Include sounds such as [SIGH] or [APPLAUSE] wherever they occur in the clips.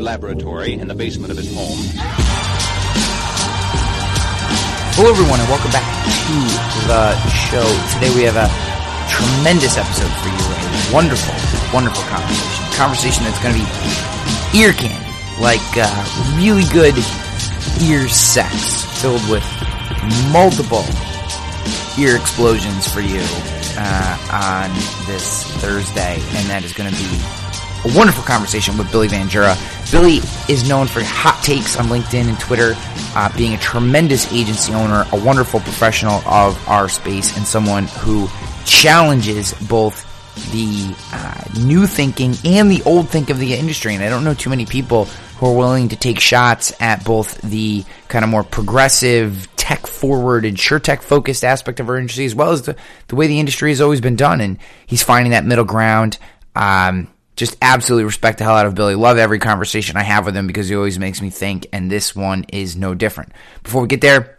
laboratory in the basement of his home. Hello, everyone, and welcome back to the show. Today we have a tremendous episode for you. A wonderful, wonderful conversation. A conversation that's going to be ear candy, like uh, really good ear sex, filled with multiple ear explosions for you uh, on this Thursday, and that is going to be a wonderful conversation with Billy Van Jura. Billy is known for hot takes on LinkedIn and Twitter, uh, being a tremendous agency owner, a wonderful professional of our space, and someone who challenges both the uh, new thinking and the old think of the industry. And I don't know too many people who are willing to take shots at both the kind of more progressive, tech forward, sure tech focused aspect of our industry, as well as the, the way the industry has always been done. And he's finding that middle ground. Um, just absolutely respect the hell out of Billy. Love every conversation I have with him because he always makes me think, and this one is no different. Before we get there,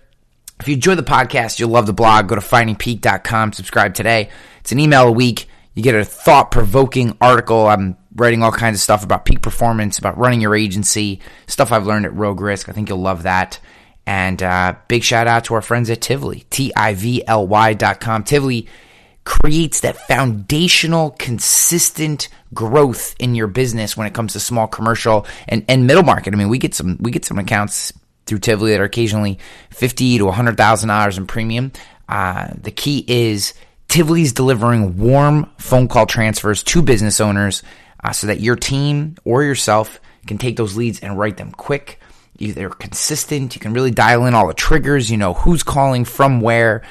if you enjoy the podcast, you'll love the blog. Go to findingpeak.com, subscribe today. It's an email a week. You get a thought provoking article. I'm writing all kinds of stuff about peak performance, about running your agency, stuff I've learned at Rogue Risk. I think you'll love that. And uh, big shout out to our friends at Tivly, T I V L Y.com. Tivly creates that foundational, consistent growth in your business when it comes to small commercial and, and middle market. I mean, we get some we get some accounts through Tivly that are occasionally fifty to hundred thousand dollars in premium. Uh, the key is Tivly's delivering warm phone call transfers to business owners uh, so that your team or yourself can take those leads and write them quick. They're consistent. You can really dial in all the triggers. You know who's calling from where.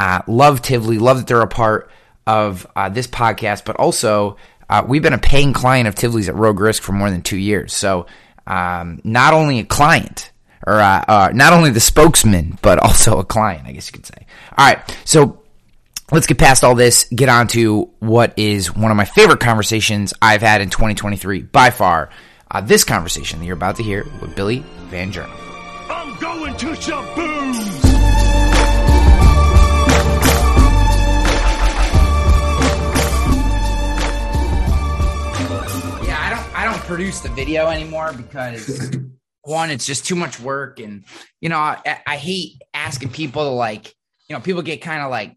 Uh, love Tivly. Love that they're a part of uh, this podcast, but also uh, we've been a paying client of Tivly's at Rogue Risk for more than two years. So um, not only a client, or uh, uh, not only the spokesman, but [LAUGHS] also a client, I guess you could say. All right, so let's get past all this, get on to what is one of my favorite conversations I've had in 2023 by far. Uh, this conversation that you're about to hear with Billy Van Jura. I'm going to some produce the video anymore because [LAUGHS] one, it's just too much work, and you know I, I hate asking people to like you know people get kind of like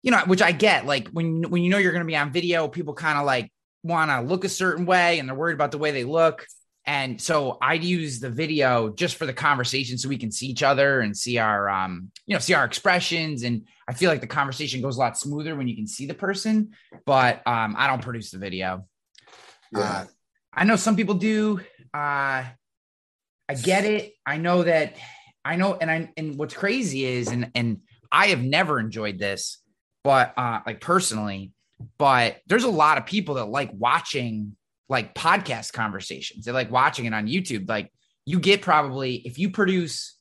you know which I get like when when you know you're going to be on video, people kind of like want to look a certain way and they're worried about the way they look. And so I'd use the video just for the conversation so we can see each other and see our um you know see our expressions and I feel like the conversation goes a lot smoother when you can see the person, but um I don't produce the video. Yeah. Uh, I know some people do. Uh I get it. I know that I know and I and what's crazy is and and I have never enjoyed this, but uh like personally, but there's a lot of people that like watching like podcast conversations. They like watching it on YouTube. Like you get probably if you produce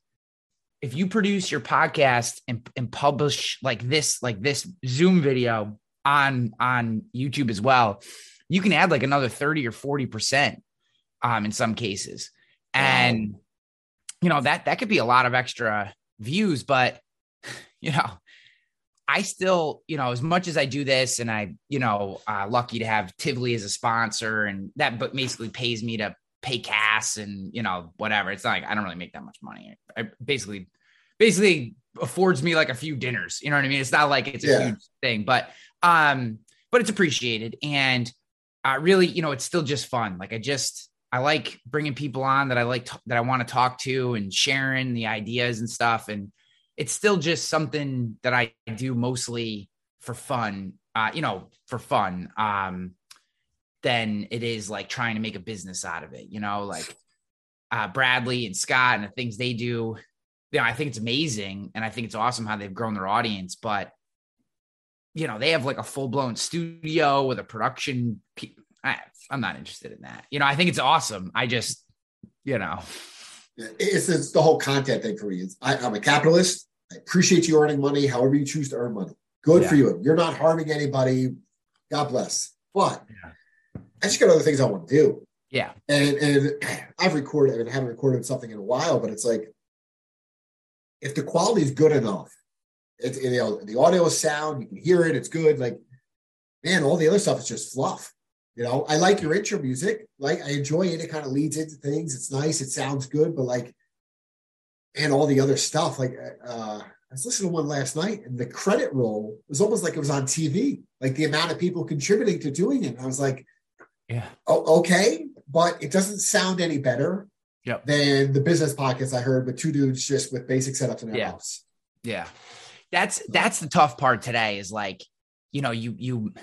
if you produce your podcast and, and publish like this like this Zoom video on on YouTube as well, you can add like another 30 or 40 percent um in some cases. And you know that that could be a lot of extra views, but [LAUGHS] you know, I still, you know, as much as I do this and I, you know, uh, lucky to have Tivly as a sponsor and that but basically pays me to pay Cass and, you know, whatever. It's not like I don't really make that much money. I basically, basically affords me like a few dinners. You know what I mean? It's not like it's a Yeah. huge thing, but, um, but it's appreciated. And uh, really, you know, it's still just fun. Like I just, I like bringing people on that I like to, that I want to talk to and sharing the ideas and stuff. And it's still just something that I do mostly for fun, uh, you know, for fun. Um, than it is like trying to make a business out of it, you know, like uh, Bradley and Scott and the things they do. You know, I think it's amazing and I think it's awesome how they've grown their audience, but you know, they have like a full blown studio with a production. pe- I, I'm not interested in that. You know, I think it's awesome. I just, you know, It's, it's the whole content thing for me. It's, I, I'm a capitalist. I appreciate you earning money however you choose to earn money. Good for you. You're not harming anybody. God bless. But Yeah. I just got other things I want to do. yeah, And and [CLEARS THROAT] I've recorded, I haven't recorded something in a while, but it's like if the quality is good enough, it's you know, the audio is sound, you can hear it, it's good. Like, man, all the other stuff is just fluff. You know, I like your intro music. Like I enjoy it. It kind of leads into things. It's nice. It sounds good, but like, and all the other stuff. Like, uh, I was listening to one last night, and the credit roll was almost like it was on TV. Like the amount of people contributing to doing it. And I was like, Yeah. oh, okay, but it doesn't sound any better Yep. than the business pockets I heard with two dudes just with basic setups in their Yeah. house. Yeah. That's that's the tough part today is like, you know, you you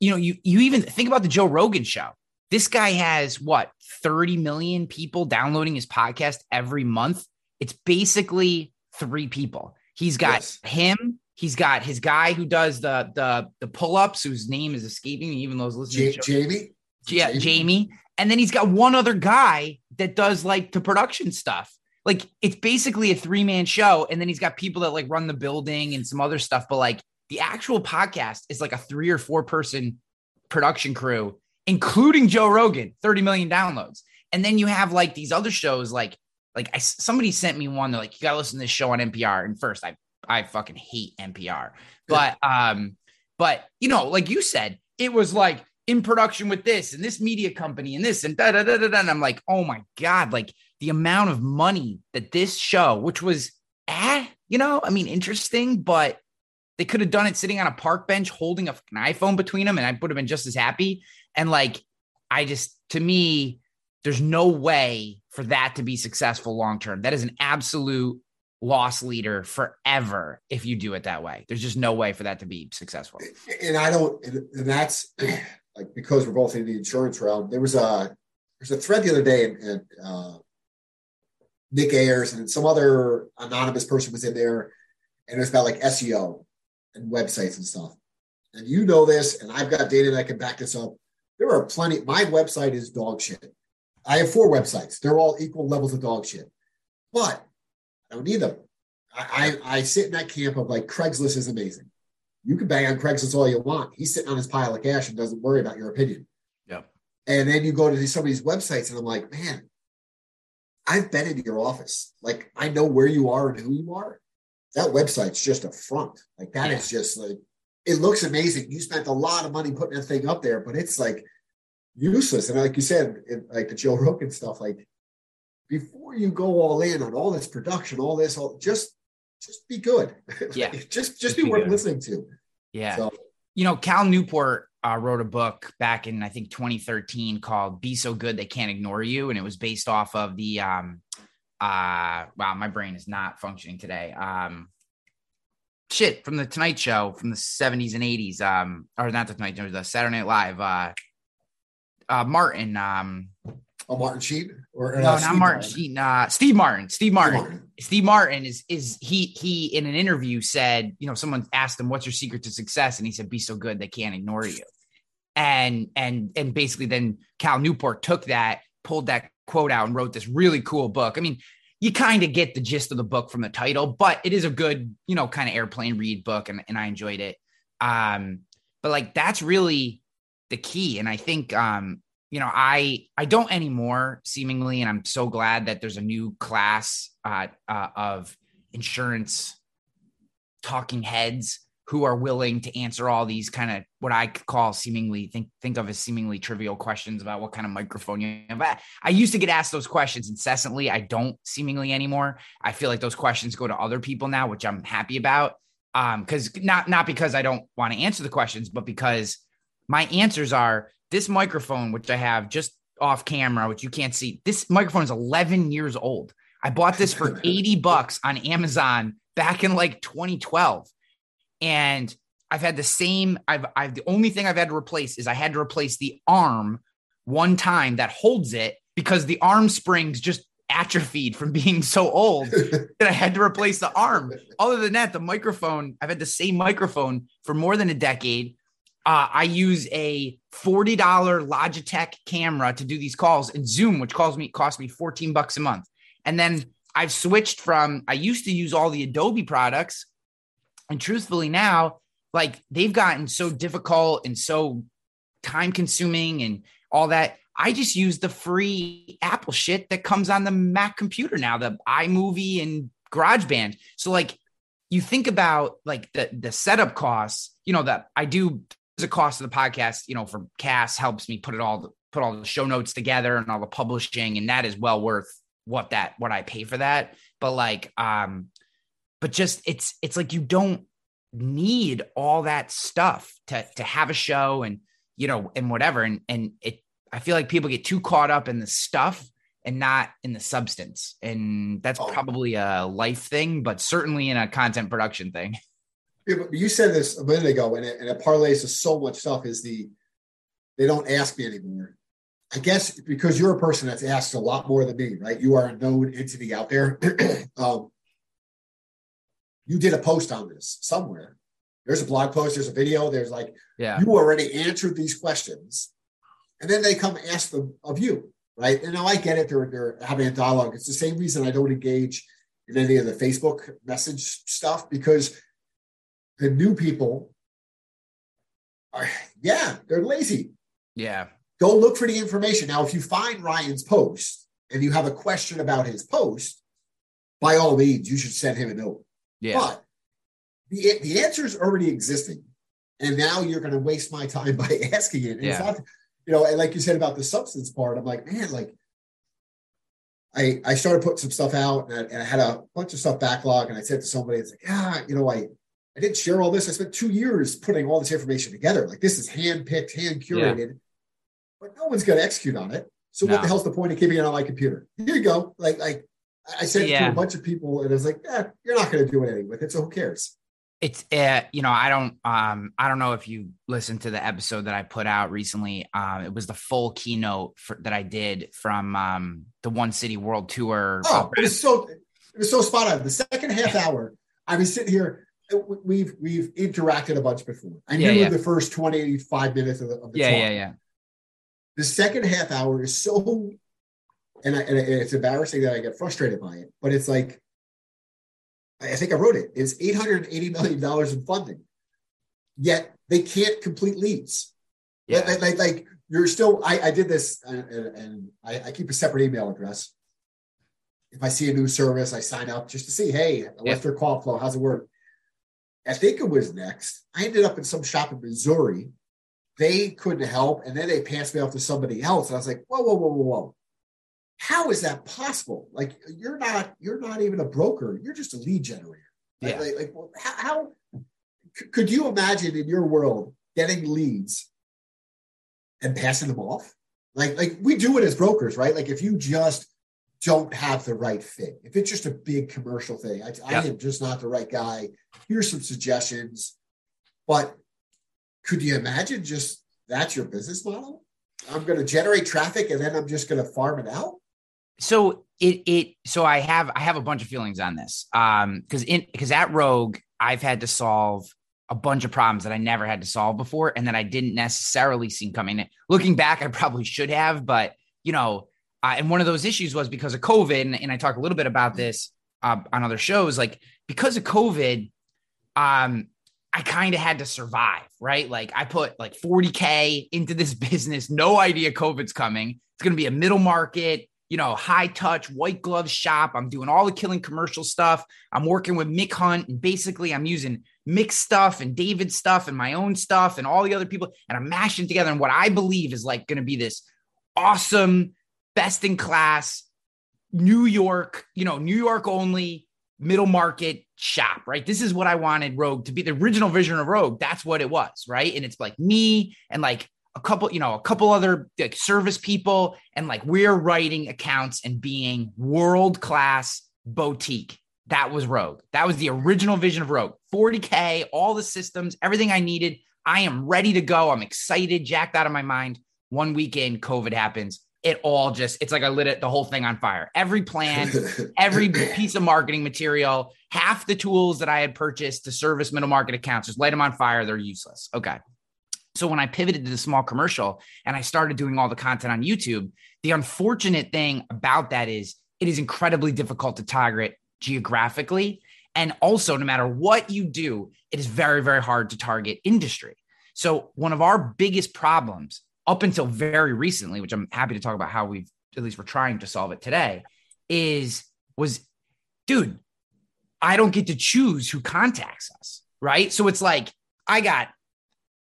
you know, you you even think about the Joe Rogan show. This guy has what 30 million people downloading his podcast every month. It's basically three people. He's got Yes. him, he's got his guy who does the the the pull-ups, whose name is escaping me, even was listening Ja- Jamie, yeah, Jamie? Jamie. And then he's got one other guy that does like the production stuff. Like it's basically a three man show. And then he's got people that like run the building and some other stuff. But like the actual podcast is like a three or four person production crew, including Joe Rogan, 30 million downloads. And then you have like these other shows like, like I, somebody sent me one. They're like, you got to listen to this show on NPR. And first, I, I fucking hate NPR. But, um, but you know, like you said, it was like in production with this and this media company and this and da da da da. da. And I'm like, oh my god, like the amount of money that this show, which was, eh, you know, I mean, interesting, but they could have done it sitting on a park bench holding a fucking iPhone between them, and I would have been just as happy. And like, I just, to me, there's no way for that to be successful long term. That is an absolute loss leader forever if you do it that way. There's just no way for that to be successful. and I don't, and, and that's [CLEARS THROAT] like because we're both in the insurance realm. There was a there's a thread the other day, and, and uh, Nick Ayers and some other anonymous person was in there, and it was about like SEO and websites and stuff. And you know this, and I've got data that I can back this up. There are plenty. My website is dog shit. I have four websites. They're all equal levels of dog shit, but I don't need them. I, I, I sit in that camp of like Craigslist is amazing. You can bang on Craigslist all you want. He's sitting on his pile of cash and doesn't worry about your opinion. Yeah. And then you go to these, some of these websites, and I'm like, man, I've been in your office. Like, I know where you are and who you are. That website's just a front. Like, that is just like, it looks amazing. You spent a lot of money putting that thing up there, but it's like useless. And like you said, it, like the Joe Rogan stuff, like, before you go all in on all this production, all this, all just just be good. [LAUGHS] Yeah. just just, Just be, be worth good. listening to. Yeah. So you know, Cal Newport uh, wrote a book back in I think 2013 called "Be So Good They Can't Ignore You," and it was based off of the um, uh, wow, my brain is not functioning today. Um, shit from the Tonight Show from the 70s and 80s, um, or not the Tonight Show, the Saturday Night Live. Uh, uh, Martin, um, oh, Martin Sheen or no, uh, not Martin, Sheen, uh, Steve Martin, Steve Martin. Martin. Steve Martin is is he he in an interview said, you know, someone asked him, "What's your secret to success?" and he said, "Be so good they can't ignore you." And and and basically, then Cal Newport took that, pulled that quote out, and wrote this really cool book. I mean, you kind of get the gist of the book from the title, but it is a good, you know, kind of airplane read book, and and I enjoyed it. Um, but like that's really the key, and I think um, you know, I I don't anymore seemingly, and I'm so glad that there's a new class uh, uh, of insurance talking heads who are willing to answer all these kind of what I call seemingly think think of as seemingly trivial questions about what kind of microphone you have. I, I used to get asked those questions incessantly. I don't seemingly anymore. I feel like those questions go to other people now, which I'm happy about. Um, because not not because I don't want to answer the questions, but because my answers are this microphone, which I have just off camera, which you can't see. This microphone is 11 years old. I bought this for [LAUGHS] 80 bucks on Amazon back in like 2012. And I've had the same, I've, I've, the only thing I've had to replace is I had to replace the arm one time that holds it because the arm springs just atrophied from [LAUGHS] being so old [LAUGHS] that I had to replace the arm. Other than that, the microphone, I've had the same microphone for more than a decade. Uh, I use a $40 Logitech camera to do these calls and Zoom, which calls me cost me 14 bucks a month. And then I've switched from I used to use all the Adobe products. And truthfully, now, like they've gotten so difficult and so time consuming and all that. I just use the free Apple shit that comes on the Mac computer now, the iMovie and GarageBand. So like you think about like the the setup costs, you know, that I do a cost of the podcast, you know, for Cass helps me put it all put all the show notes together and all the publishing, and that is well worth what that what I pay for that. But like, um, but just it's it's like you don't need all that stuff to to have a show and you know and whatever and and it I feel like people get too caught up in the stuff and not in the substance. And that's Oh. probably a life thing, but certainly in a content production thing. [LAUGHS] Yeah, but you said this a minute ago, and it, and it parlays to so much stuff. Is the they don't ask me anymore. I guess because you're a person that's asked a lot more than me, right? You are a known entity out there. [CLEARS THROAT] um, you did a post on this somewhere. There's a blog post. There's a video. There's like Yeah. you already answered these questions, and then they come ask them of you, right? And now I get it. They're they're having a dialogue. It's the same reason I don't engage in any of the Facebook message stuff because the new people are yeah they're lazy. Yeah. Go look for the information. Now, if you find Ryan's post and you have a question about his post, by all means, you should send him a note. Yeah. But the the answer is already existing, and now you're going to waste my time [LAUGHS] by asking it. And It's Yeah. not, you know, and like you said about the substance part, I'm like, man, like I I started putting some stuff out, and I, and I had a bunch of stuff backlog, and I said to somebody, it's like, yeah, you know, I I didn't share all this. I spent two years putting all this information together. Like this is hand picked, hand curated, but no one's going to execute on it. So No. what the hell's the point of keeping it on my computer? Here you go. Like like I sent it Yeah. to a bunch of people, and I was like, eh, you're not going to do anything with it, so who cares? it's uh, you know i don't um i don't know if you listened to the episode that i put out recently um it was the full keynote for, that i did from um the one city world tour Oh, it was so it was so spot on. The second half hour, I was sitting here. We've we've interacted a bunch before. I Yeah, knew yeah. the first twenty five minutes of the, of the yeah talk. yeah yeah The second half hour is so, and, I, and it's embarrassing that I get frustrated by it. But it's like, I think I wrote it. It's eight hundred eighty million dollars in funding, yet they can't complete leads. yeah Like, like, like you're still. I, I did this, and, and, and I, I keep a separate email address. If I see a new service, I sign up just to see. Hey, what's their call flow? How's it work? I think it was next. I ended up in some shop in Missouri. They couldn't help, and then they passed me off to somebody else. And I was like, whoa, whoa, whoa, whoa, whoa. How is that possible? Like you're not, you're not even a broker. You're just a lead generator. Like, Yeah. like, like, well, how, how could you imagine in your world getting leads and passing them off? Like, like we do it as brokers, right? Like if you just don't have the right fit, if it's just a big commercial thing, I, I Yeah. am just not the right guy. Here's some suggestions. But could you imagine just that's your business model? I'm going to generate traffic and then I'm just going to farm it out. so it it so i have i have a bunch of feelings on this um because in because at rogue i've had to solve a bunch of problems that i never had to solve before and that i didn't necessarily see coming looking back i probably should have but you know uh, and one of those issues was because of covid and, and i talk a little bit about this uh, on other shows like because of covid um I kind of had to survive, right? Like I put like 40K into this [LAUGHS] business, no idea COVID's coming. It's going to be a middle market, you know, high touch, white glove shop. I'm doing all the killing commercial stuff. I'm working with Mick Hunt, and basically I'm using Mick stuff and David stuff and my own stuff and all the other people, and I'm mashing together. And what I believe is like going to be this awesome, best in class, New York, you know, New York only middle market shop, right? This is what I wanted Rogue to be. The original vision of Rogue, that's what it was, right? And it's like me and like a couple, you know, a couple other like service people, and like we're writing accounts and being world class boutique. That was Rogue. That was the original vision of Rogue. 40K, all the systems, everything I needed. I am ready to go. I'm excited, jacked out of my mind. One weekend, COVID happens. It all just, it's like I lit it, the whole thing on fire. Every plan, [LAUGHS] every piece of marketing material, half the tools that I had purchased to service middle market accounts, just light them on fire. They're useless. Okay. So when I pivoted to the small commercial and I started doing all the content on YouTube, the unfortunate thing about that is it is incredibly difficult to target geographically. And also, no matter what you do, it is very, very hard to target industry. So, one of our biggest problems up until very recently, which I'm happy to talk about how we've, at least we're trying to solve it today, is was, dude, I don't get to choose who contacts us. Right. So it's like, I got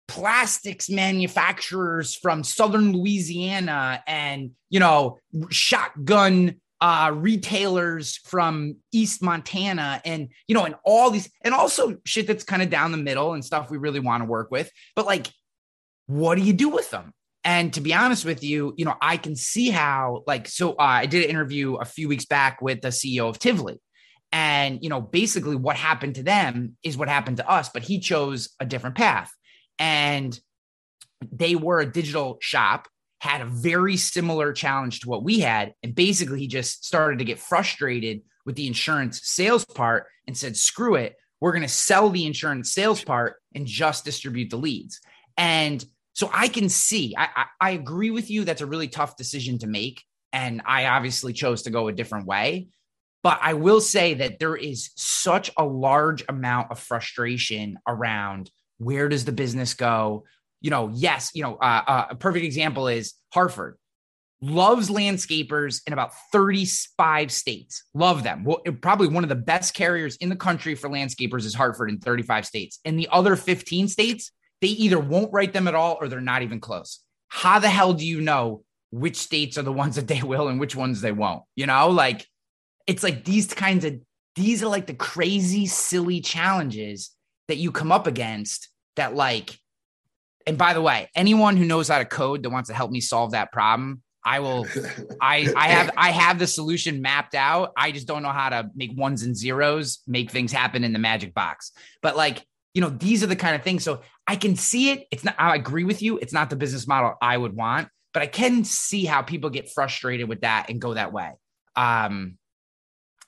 plastics manufacturers from southern Louisiana and, you know, shotgun uh, retailers from East Montana and, you know, and all these, and also shit that's kind of down the middle and stuff we really want to work with. But like, what do you do with them? And to be honest with you, you know, I can see how, like, so uh, I did an interview a few weeks back with the CEO of Tivly. And, you know, basically what happened to them is what happened to us, but he chose a different path. And they were a digital shop, had a very similar challenge to what we had. And basically, he just started to get frustrated with the insurance sales part and said, screw it. We're going to sell the insurance sales part and just distribute the leads. And so I can see, I, I, I agree with you. That's a really tough decision to make. And I obviously chose to go a different way. But I will say that there is such a large amount of frustration around where does the business go? You know, yes, you know, uh, uh, a perfect example is Hartford loves landscapers in about 35 states. Love them. Well, probably one of the best carriers in the country for landscapers is Hartford in 35 states. In the other 15 states, they either won't write them at all or they're not even close. How the hell do you know which states are the ones that they [LAUGHS] will and which ones they won't? You know, like it's like these kinds of these are like the crazy, silly challenges that you come up against that, like, and by the way, anyone who knows how to code that wants to help me solve that problem, I will [LAUGHS] I I have I have the solution mapped out. I just don't know how to make ones and zeros, make things happen in the magic box. But like, you know, these are the kind of things. So I can see it. It's not, I agree with you. It's not the business model I would want, but I can see how people get frustrated with that and go that way. Um,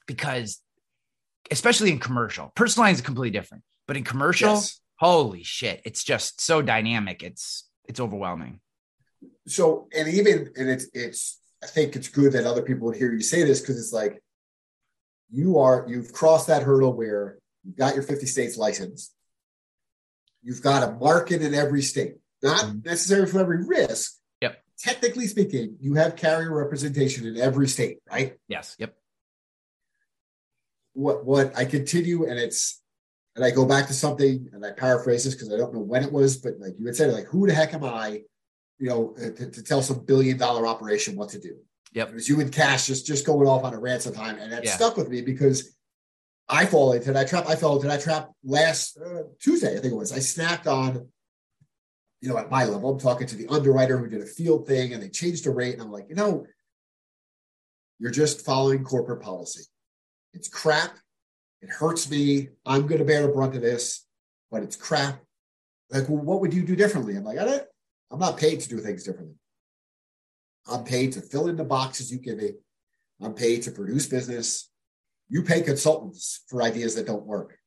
because especially in commercial, personal lines is completely different, but in commercial, yes. holy shit, it's just so dynamic. It's, it's overwhelming. So, and even, and it's, it's, I think it's good that other people would hear you say this because it's like you are, you've crossed that hurdle where you've got your 50 states license You've got a market in every state, not mm-hmm. necessarily for every risk. Yep. Technically speaking, you have carrier representation in every state, right? Yes. Yep. What what I continue and it's and I go back to something and I paraphrase this because I don't know when it was, but like you had said, like who the heck am I, you know, to, to tell some billion dollar operation what to do? Yep. It was you and Cash just just going off on a rant sometime, and that yeah. stuck with me because I fall into that trap. I fell into that trap last uh, Tuesday, I think it was. I snapped on, you know, at my level, I'm talking to the underwriter who did a field thing and they changed the rate. And I'm like, you know, you're just following corporate policy. It's crap. It hurts me. I'm going to bear the brunt of this, but it's crap. Like, well, what would you do differently? I'm like, I don't, I'm not paid to do things differently. I'm paid to fill in the boxes you give me. I'm paid to produce business you pay consultants for ideas that don't work.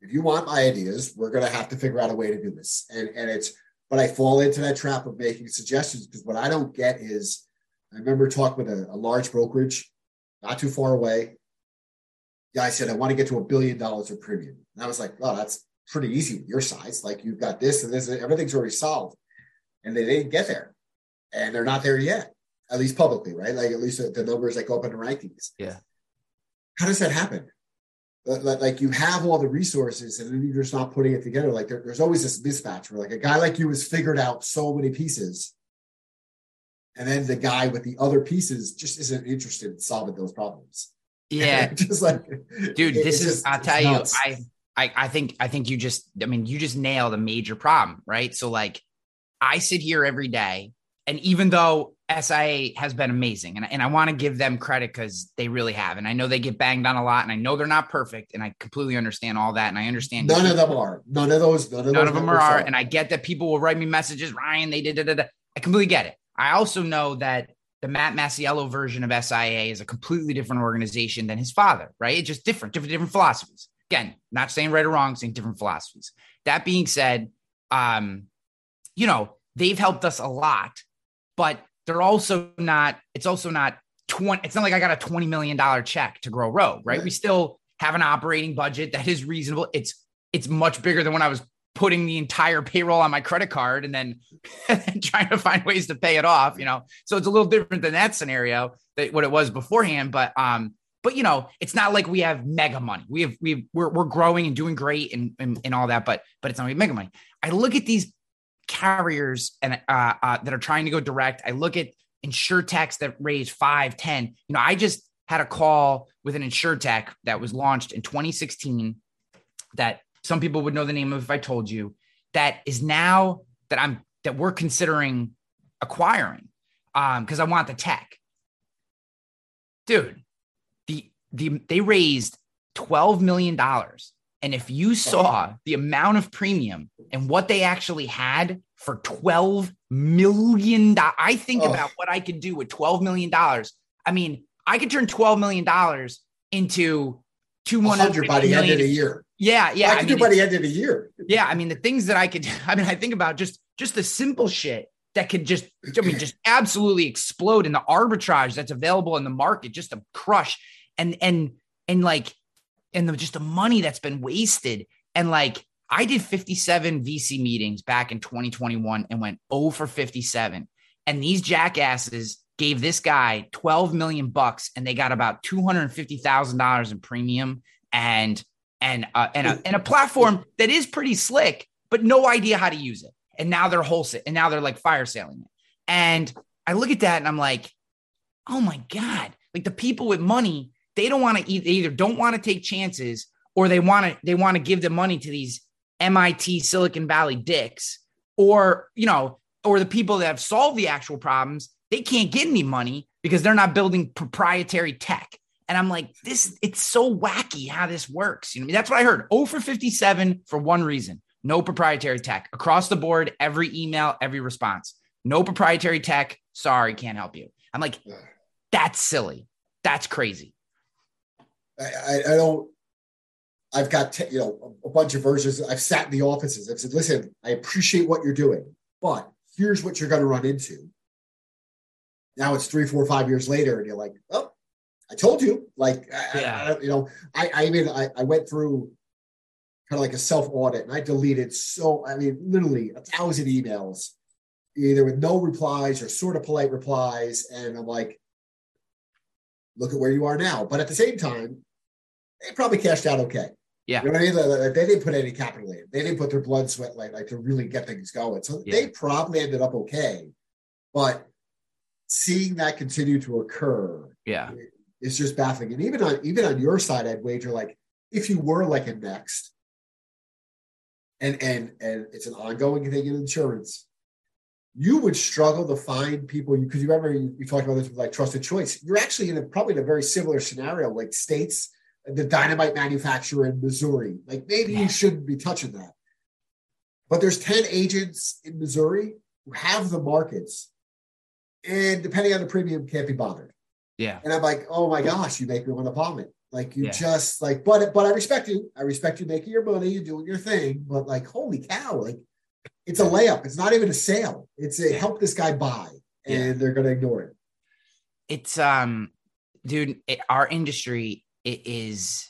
If you want my ideas, we're going to have to figure out a way to do this. And, and it's, but I fall into that trap of making suggestions because what I don't get is I remember talking with a, a large brokerage not too far away. Yeah, I said, I want to get to a billion dollars of premium. And I was like, well, that's pretty easy with your size. Like you've got this and this, everything's already solved. And they didn't get there. And they're not there yet, at least publicly, right? Like at least the, the numbers that go up in the rankings. Yeah how does that happen? Like you have all the resources and you're just not putting it together. Like there, there's always this mismatch where like a guy like you has figured out so many pieces. And then the guy with the other pieces just isn't interested in solving those problems. [LAUGHS] Yeah. just like, dude, this is, just, I'll tell you, I, I, I think, I think you just, I mean, you just nailed a major problem, right? So like I sit here every day and even though SIA has been amazing. And, and I want to give them credit because they really have. And I know they get banged on a lot and I know they're not perfect. And I completely understand all that. And I understand none of them are. None of those, none of, none of them are. And I get that people will write me messages, Ryan, they did it. I completely get it. I also know that the Matt Masiello version of SIA is a completely different organization than his father, right? It's just different, different, different philosophies. Again, not saying right or wrong, saying different philosophies. That being said, um, you know, they've helped us a lot, but they're also not, it's also not 20, it's not like I got a $20 million check to grow Rogue, right? right? We still have an operating budget that is reasonable. It's, it's much bigger than when I was putting the entire payroll on my credit card [LAUGHS] and then trying to find ways to pay it off, you know? So it's a little different than that scenario that what it was beforehand. But, um, but you know, it's not like we have mega money. We have, we we're, we're growing and doing great and, and, and all that, but, but it's not mega money. I look at these carriers and uh, uh, that are trying to go direct. I look at insurtechs that raise five, 10. You know, I just had a call with an insurtech that was launched in 2016 that some people would know the name of if I told you that is now that I'm that we're considering acquiring um because I want the tech. Dude, the the they raised 12 million dollars and if you saw the amount of premium and what they actually had for 12 million dollars, I think Oh. about what I could do with 12 million dollars. I mean, I could turn 12 million dollars into two 100 by the end of the year. Yeah, yeah. I I can mean, do by the end of the year. yeah, I mean the things that I could [LAUGHS] I mean I think about just just the simple shit that could just I mean just [CLEARS THROAT] absolutely explode in the arbitrage that's available in the market just to crush and and and like and the just the money that's been wasted and like I did 57 VC meetings back in 2021 and went 0 for 57 and these jackasses gave this guy 12 million bucks and they got about $250,000 in premium and and uh, and a, and a platform that is pretty slick, but no idea how to use it. And now they're wholesale, and now they're like fire selling it. And I look at that and I'm like, oh my god! Like the people with money, they don't want to either, they either don't want to take chances or they want to they want to give the money to these MIT Silicon Valley dicks, or you know, or the people that have solved the actual problems. They can't get any money because they're not building proprietary tech. And I'm like, this, it's so wacky how this works. You know, that's what I heard. 0 for 57 for one reason no proprietary tech across the board, every email, every response. No proprietary tech. Sorry, can't help you. I'm like, that's silly. That's crazy. I, I, don't. I've got te- you know a, a bunch of versions. I've sat in the offices. I've said, "Listen, I appreciate what you're doing, but here's what you're going to run into." Now it's three, four, five years later, and you're like, "Oh, I told you." Like, I, Yeah. I, you know, I, I mean, I, I went through kind of like a self audit, and I deleted so, I mean, literally a thousand emails, either with no replies or sort of polite replies, and I'm like, "Look at where you are now." But at the same time, they probably cashed out okay. Yeah. You know what I mean? They didn't put any capital in. They didn't put their blood, sweat, like, like to really get things going. So Yeah. they probably ended up okay. But seeing that continue to occur Yeah. is just baffling. And even on even on your side, I'd wager like if you were like a next, and and and it's an ongoing thing in insurance, you would struggle to find people because you remember you, you talked about this with like trusted choice. You're actually in a probably in a very similar scenario, like states, the dynamite manufacturer in Missouri. Like maybe Yeah. you shouldn't be touching that. But there's 10 agents in Missouri who have the markets. And depending on the premium, can't be bothered. Yeah. And I'm like, oh my gosh, you make me want to vomit. Like you Yeah. just like, but but I respect you. I respect you making your money, you doing your thing. But like, holy cow, like it's a layup. It's not even a sale. It's a help this guy buy, and Yeah. they're gonna ignore it. It's um, dude, it, our industry it is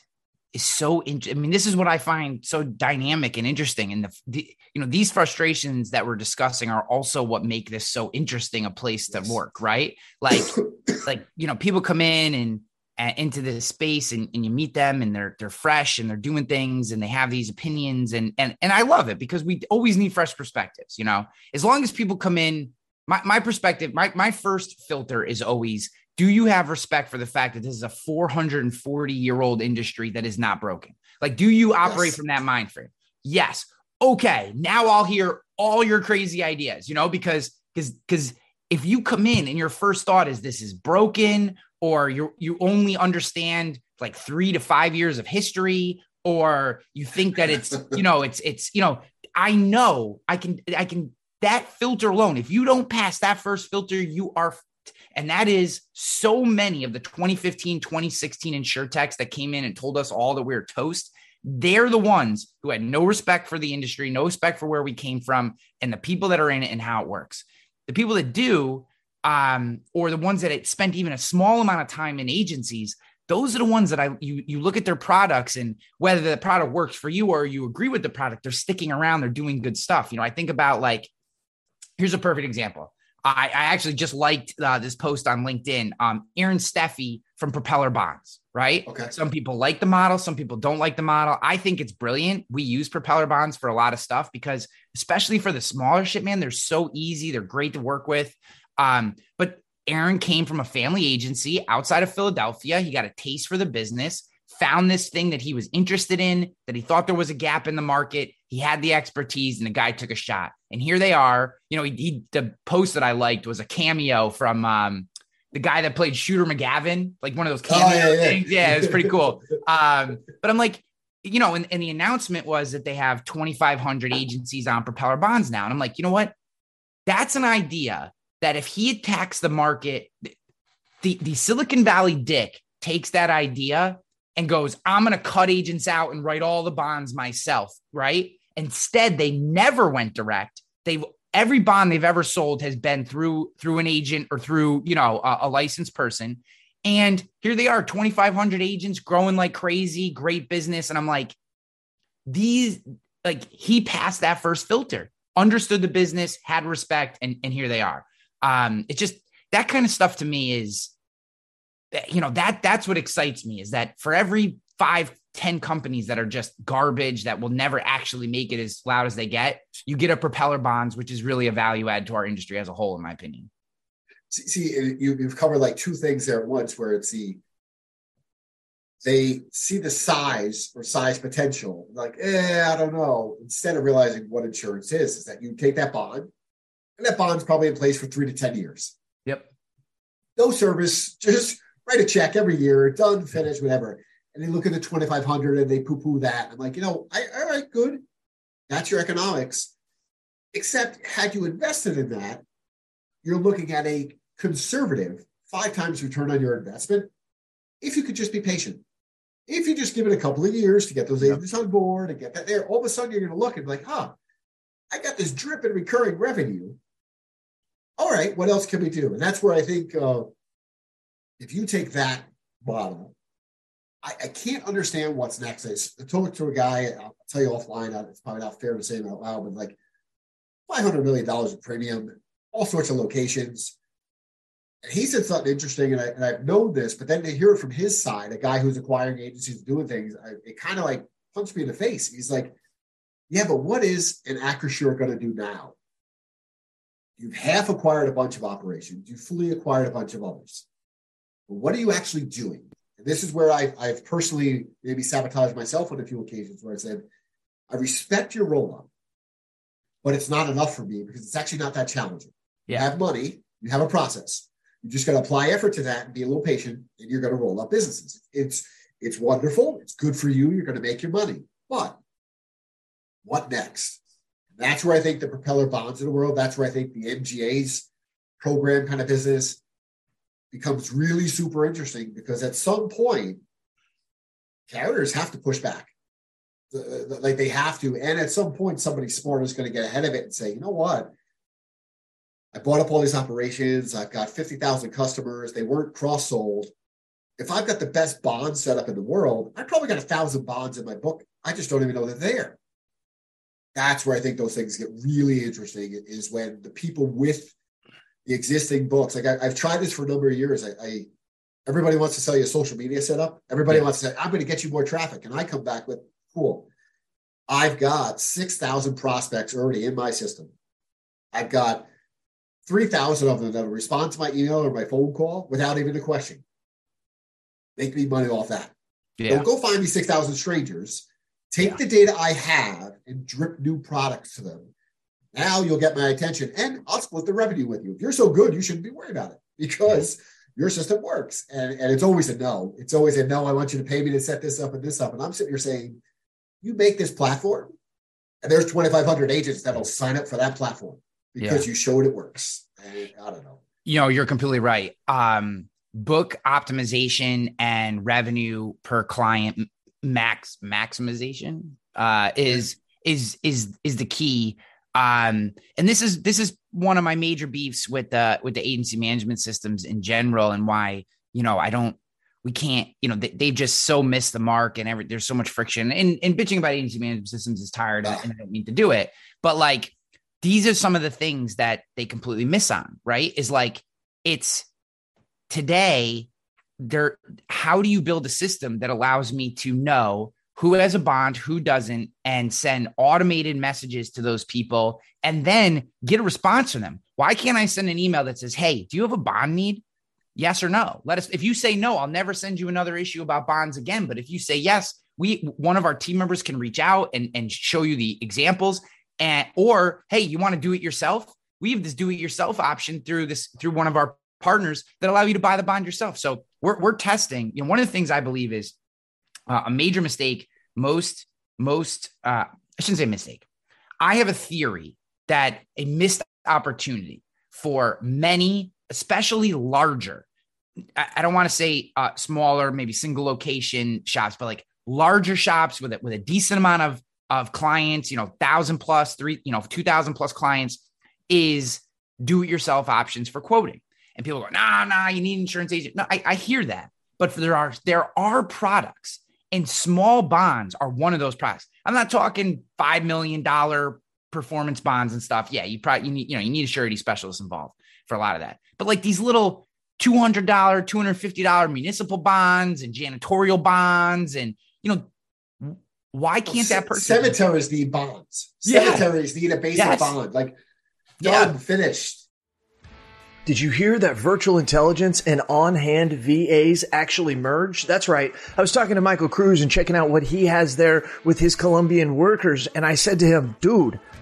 is so. In, I mean, this is what I find so dynamic and interesting. And the, the you know these frustrations that we're discussing are also what make this so interesting a place to Yes. work, right? Like [COUGHS] like you know people come in and, and into this space and, and you meet them and they're they're fresh and they're doing things and they have these opinions and and and I love it because we always need fresh perspectives you know as long as people come in my, my perspective my my first filter is always do you have respect for the fact that this is a 440 year old industry that is not broken? Like do you operate Yes. from that mind frame? Yes. Okay now I'll hear all your crazy ideas you know because because because if you come in and your first thought is this is broken or you you only understand like 3 to 5 years of history or you think that it's you know it's it's you know I know I can I can that filter alone if you don't pass that first filter you are and that is so many of the 2015 2016 insurtechs that came in and told us all that we are toast they're the ones who had no respect for the industry no respect for where we came from and the people that are in it and how it works the people that do um, or the ones that spent even a small amount of time in agencies those are the ones that I you you look at their products and whether the product works for you or you agree with the product, they're sticking around, they're doing good stuff. You know, I think about like here's a perfect example. I, I actually just liked uh, this post on LinkedIn. Um, Aaron Steffi from Propeller Bonds, right? Okay. Some people like the model, some people don't like the model. I think it's brilliant. We use Propeller Bonds for a lot of stuff because, especially for the smaller shit, man, they're so easy. They're great to work with. Um, but Aaron came from a family agency outside of Philadelphia. He got a taste for the business found this thing that he was interested in, that he thought there was a gap in the market. He had the expertise, and the guy took a shot. And here they are. You know, he, he the post that I liked was a cameo from um, the guy that played Shooter McGavin, like one of those cameo Oh, yeah, yeah. things. Yeah, it was pretty cool. [LAUGHS] Um, but I'm like, you know, and, and the announcement was that they have 2,500 agencies on Propeller Bonds now. And I'm like, you know what? That's an idea that if he attacks the market, the, the Silicon Valley dick takes that idea and goes, I'm going to cut agents out and write all the bonds myself, right? Instead, they never went direct. They've every bond they've ever sold has been through through an agent or through, you know, a, a licensed person. And here they are, 2,500 agents growing like crazy, great business. And I'm like, these, like, he passed that first filter, understood the business, had respect, and, and here they are. Um, it just, that kind of stuff to me is, you know that that's what excites me is that for every five ten companies that are just garbage that will never actually make it as loud as they get you get a propeller bonds which is really a value add to our industry as a whole in my opinion See, see you, you've covered like two things there at once where it's the they see the size or size potential, like, eh, I don't know. Instead of realizing what insurance is, is that you take that bond, and that bond's probably in place for three to 10 years. yep No service, [LAUGHS] just write a check every year, done, finished, whatever. And they look at the 2,500 and they poo poo that. I'm like, you know, I, all right, good. That's your economics. Except had you invested in that, you're looking at a conservative five times return on your investment if you could just be patient. If you just give it a couple of years to get those agents on board and get that there, all of a sudden you're going to look and be like, huh, I got this drip in recurring revenue. All right, what else can we do? And that's where I think uh, if you take that model, I, I can't understand what's next. I, I talked to a guy, I'll tell you offline, it's probably not fair to say it out loud, but like $500 million in premium, all sorts of locations. And he said something interesting, and, I, I've known this, but then to hear it from his side, a guy who's acquiring agencies doing things, I, it kind of like punched me in the face. He's like, yeah, but what is an Acrisure going to do now? You've half acquired a bunch of operations, you've fully acquired a bunch of others. But what are you actually doing? And this is where I, I've personally maybe sabotaged myself on a few occasions where I said, I respect your roll up, but it's not enough for me because it's actually not that challenging. You have money, you have a process. You just got to apply effort to that and be a little patient, and you're going to roll up businesses. It's it's wonderful. It's good for you. You're going to make your money. But what next? That's where I think the propeller bonds of the world. That's where I think the MGA's program kind of business becomes really super interesting because at some point, carriers have to push back. The- the- like they have to. And at some point, somebody smart is going to get ahead of it and say, you know what? I bought up all these operations. I've got 50,000 customers. They weren't cross sold. If I've got the best bond set up in the world, I probably got a thousand bonds in my book. I just don't even know they're there. That's where I think those things get really interesting is when the people with the existing books, like I, I've tried this for a number of years. I, I everybody wants to sell you a social media setup. Everybody Yeah. wants to say, I'm going to get you more traffic. And I come back with, cool. I've got 6,000 prospects already in my system. I've got 3,000 of them that will respond to my email or my phone call without even a question. Make me money off that. yeah Don't go find me 6,000 strangers. Take the data I have and drip new products to them. Now you'll get my attention and I'll split the revenue with you. If you're so good, you shouldn't be worried about it because your system works. And, and it's always a no. It's always a no. I want you to pay me to set this up and this up. And I'm sitting here saying, you make this platform and there's 2,500 agents that'll sign up for that platform because you showed it works. And I don't know. you know you're completely right um book optimization and revenue per client max maximization uh is is is is the key um and this is this is one of my major beefs with the with the agency management systems in general and why you know i don't we can't you know they, they just so miss the mark and every there's so much friction and and bitching about agency management systems is tired and, i don't mean to do it but like these are some of the things that they completely miss on, right? Is like it's today there how do you build a system that allows me to know who has a bond, who doesn't, and send automated messages to those people and then get a response from them. Why can't I send an email that says, Hey, do you have a bond need? Yes or no? Let us, if you say no, I'll never send you another issue about bonds again. But if you say yes, we, one of our team members can reach out and, and show you the examples. And, or, Hey, you want to do it yourself? We have this do it yourself option through this, through one of our partners that allow you to buy the bond yourself. So we're, we're testing, you know, one of the things I believe is uh, a major mistake. Most, most, uh, I shouldn't say mistake. I have a theory that a missed opportunity for many, especially larger, I, I don't want to say uh, smaller, maybe single location shops, but like larger shops with it with a decent amount of of clients, you know, thousand plus, three, you know, two thousand plus clients, is do it yourself options for quoting. And people go, nah, nah, you need an insurance agent. No, I, I hear that, but there are there are products and small bonds are one of those products. I'm not talking $5 million performance bonds and stuff. Yeah, you probably, you need, you know, you need a surety specialist involved for a lot of that. But like these little $200, $250 municipal bonds and janitorial bonds and, you know, why can't that person? Cemeteries need bonds. Cemeteries yeah. need a basic yes. bond. Like, done, yeah. finished. Did you hear that virtual intelligence and on hand VAs actually merge? That's right. I was talking to Michael Cruz and checking out what he has there with his Colombian workers. And I said to him, dude,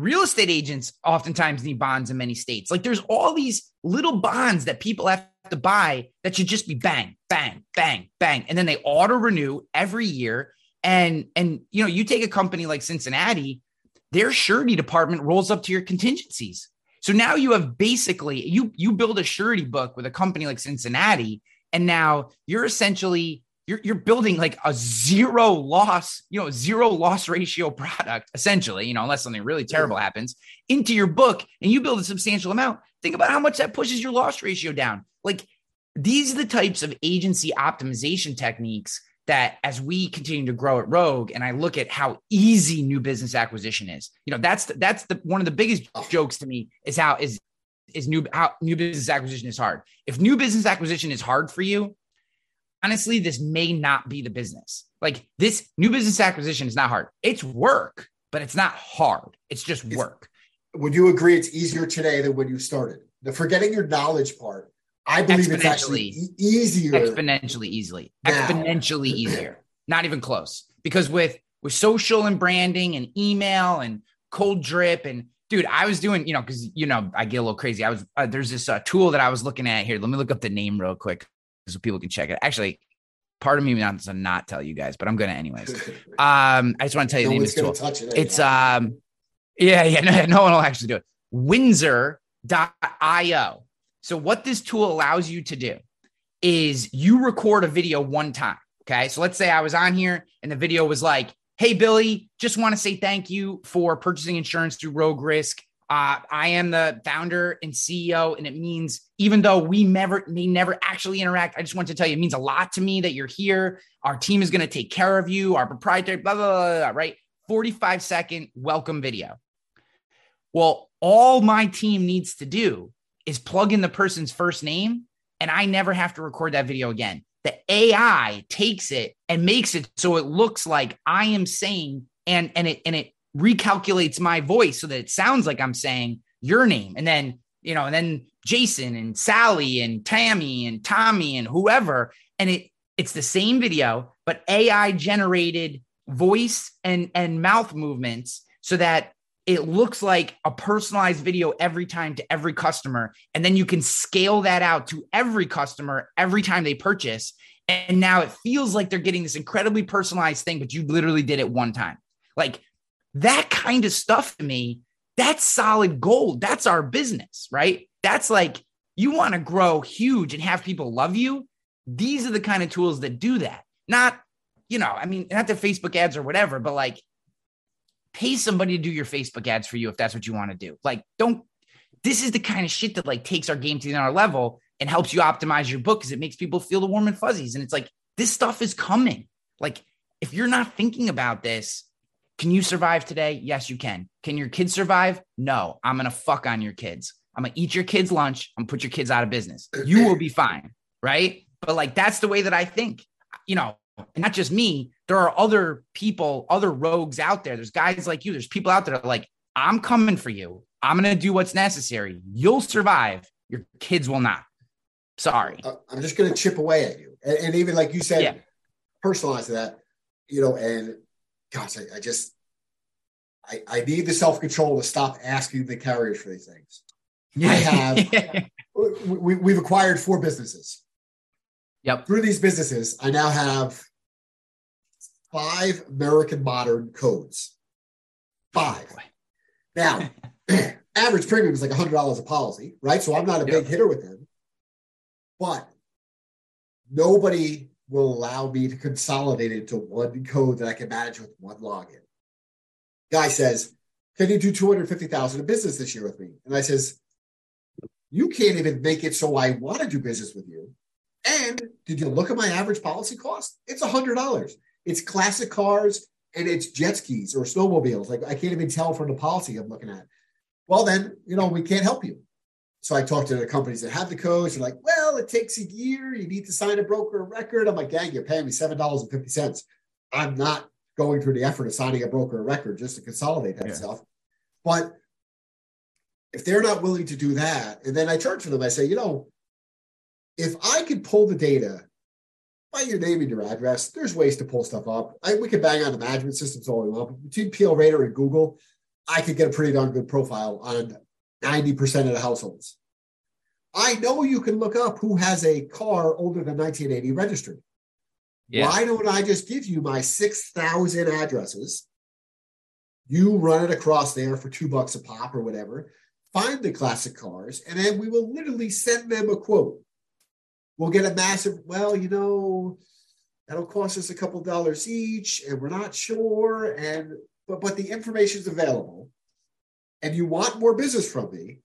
Real estate agents oftentimes need bonds in many states. Like there's all these little bonds that people have to buy that should just be bang, bang, bang, bang. And then they auto renew every year. And and you know, you take a company like Cincinnati, their surety department rolls up to your contingencies. So now you have basically you you build a surety book with a company like Cincinnati, and now you're essentially you're, you're building like a zero loss, you know, zero loss ratio product, essentially, you know, unless something really terrible happens into your book and you build a substantial amount. Think about how much that pushes your loss ratio down. Like these are the types of agency optimization techniques that as we continue to grow at Rogue and I look at how easy new business acquisition is, you know, that's the, that's the one of the biggest jokes to me is how is is new how new business acquisition is hard. If new business acquisition is hard for you, honestly, this may not be the business. Like this new business acquisition is not hard. It's work, but it's not hard. It's just work. would you agree it's easier today than when you started? The forgetting your knowledge part, I believe it's actually e- easier. Exponentially easily. Now. Exponentially [CLEARS THROAT] easier. Not even close. Because with with social and branding and email and cold drip and dude, I was doing, you know, because you know, I get a little crazy. I was uh, there's this uh, tool that I was looking at here. Let me look up the name real quick so people can check it. Actually, part of me wants to not tell you guys, but I'm gonna anyways. [LAUGHS] Um, I just want to tell you no the name of the tool. It it's um, yeah, yeah, [LAUGHS] no, no one will actually do it. Windsor.io. So what this tool allows you to do is you record a video one time. Okay, so let's say I was on here and the video was like, "Hey Billy, just want to say thank you for purchasing insurance through Rogue Risk. Uh, I am the founder and CEO, and it means even though we never may never actually interact, I just want to tell you it means a lot to me that you're here. Our team is going to take care of you. Our proprietary, blah, blah, blah, blah, right? 45 second welcome video. Well, all my team needs to do is plug in the person's first name, and I never have to record that video again. The AI takes it and makes it so it looks like I am saying, and and it and it recalculates my voice so that it sounds like I'm saying your name. And then, you know, and then Jason and Sally and Tammy and Tommy and whoever. And it it's the same video, but AI generated voice and and mouth movements so that it looks like a personalized video every time to every customer and then you can scale that out to every customer every time they purchase and now it feels like they're getting this incredibly personalized thing but you literally did it one time like that kind of stuff to me, that's solid gold. That's our business, right? That's like you want to grow huge and have people love you. These are the kind of tools that do that. Not, you know, I mean, not the Facebook ads or whatever, but like pay somebody to do your Facebook ads for you if that's what you want to do. Like, don't, this is the kind of shit that like takes our game to another level and helps you optimize your book because it makes people feel the warm and fuzzies. And it's like, this stuff is coming. Like, if you're not thinking about this, can you survive today? Yes, you can. Can your kids survive? No, I'm going to fuck on your kids. I'm going to eat your kids' lunch. I'm going to put your kids out of business. You will be fine. Right. But like, that's the way that I think, you know, and not just me. There are other people, other rogues out there. There's guys like you. There's people out there like, I'm coming for you. I'm going to do what's necessary. You'll survive. Your kids will not. Sorry. Uh, I'm just going to chip away at you. And, and even like you said, yeah. personalize that, you know, and gosh, I, I just I, I need the self control to stop asking the carriers for these things. I have [LAUGHS] we, we've acquired four businesses. Yep. Through these businesses, I now have five American modern codes. Five. Now, [LAUGHS] [CLEARS THROAT] average premium is like $100 a policy, right? So I'm not a big hitter with them. But nobody will allow me to consolidate into one code that I can manage with one login. Guy says, Can you do 250,000 in business this year with me? And I says, You can't even make it so I want to do business with you. And did you look at my average policy cost? It's $100. It's classic cars and it's jet skis or snowmobiles. Like I can't even tell from the policy I'm looking at. Well, then, you know, we can't help you. So I talked to the companies that have the codes. They're like, well, it takes a year. You need to sign a broker record. I'm like, dang, you're paying me $7.50. I'm not going through the effort of signing a broker record just to consolidate that yeah. stuff. But if they're not willing to do that, and then I charge for them, I say, you know, if I could pull the data by your name and your address, there's ways to pull stuff up. I, we could bang on the management systems all we want. Between PL Radar and Google, I could get a pretty darn good profile on 90% of the households. I know you can look up who has a car older than 1980 registered. Yeah. Why don't I just give you my 6,000 addresses? You run it across there for two bucks a pop or whatever. Find the classic cars, and then we will literally send them a quote. We'll get a massive, well, you know, that'll cost us a couple dollars each, and we're not sure. And but but the information is available and you want more business from me,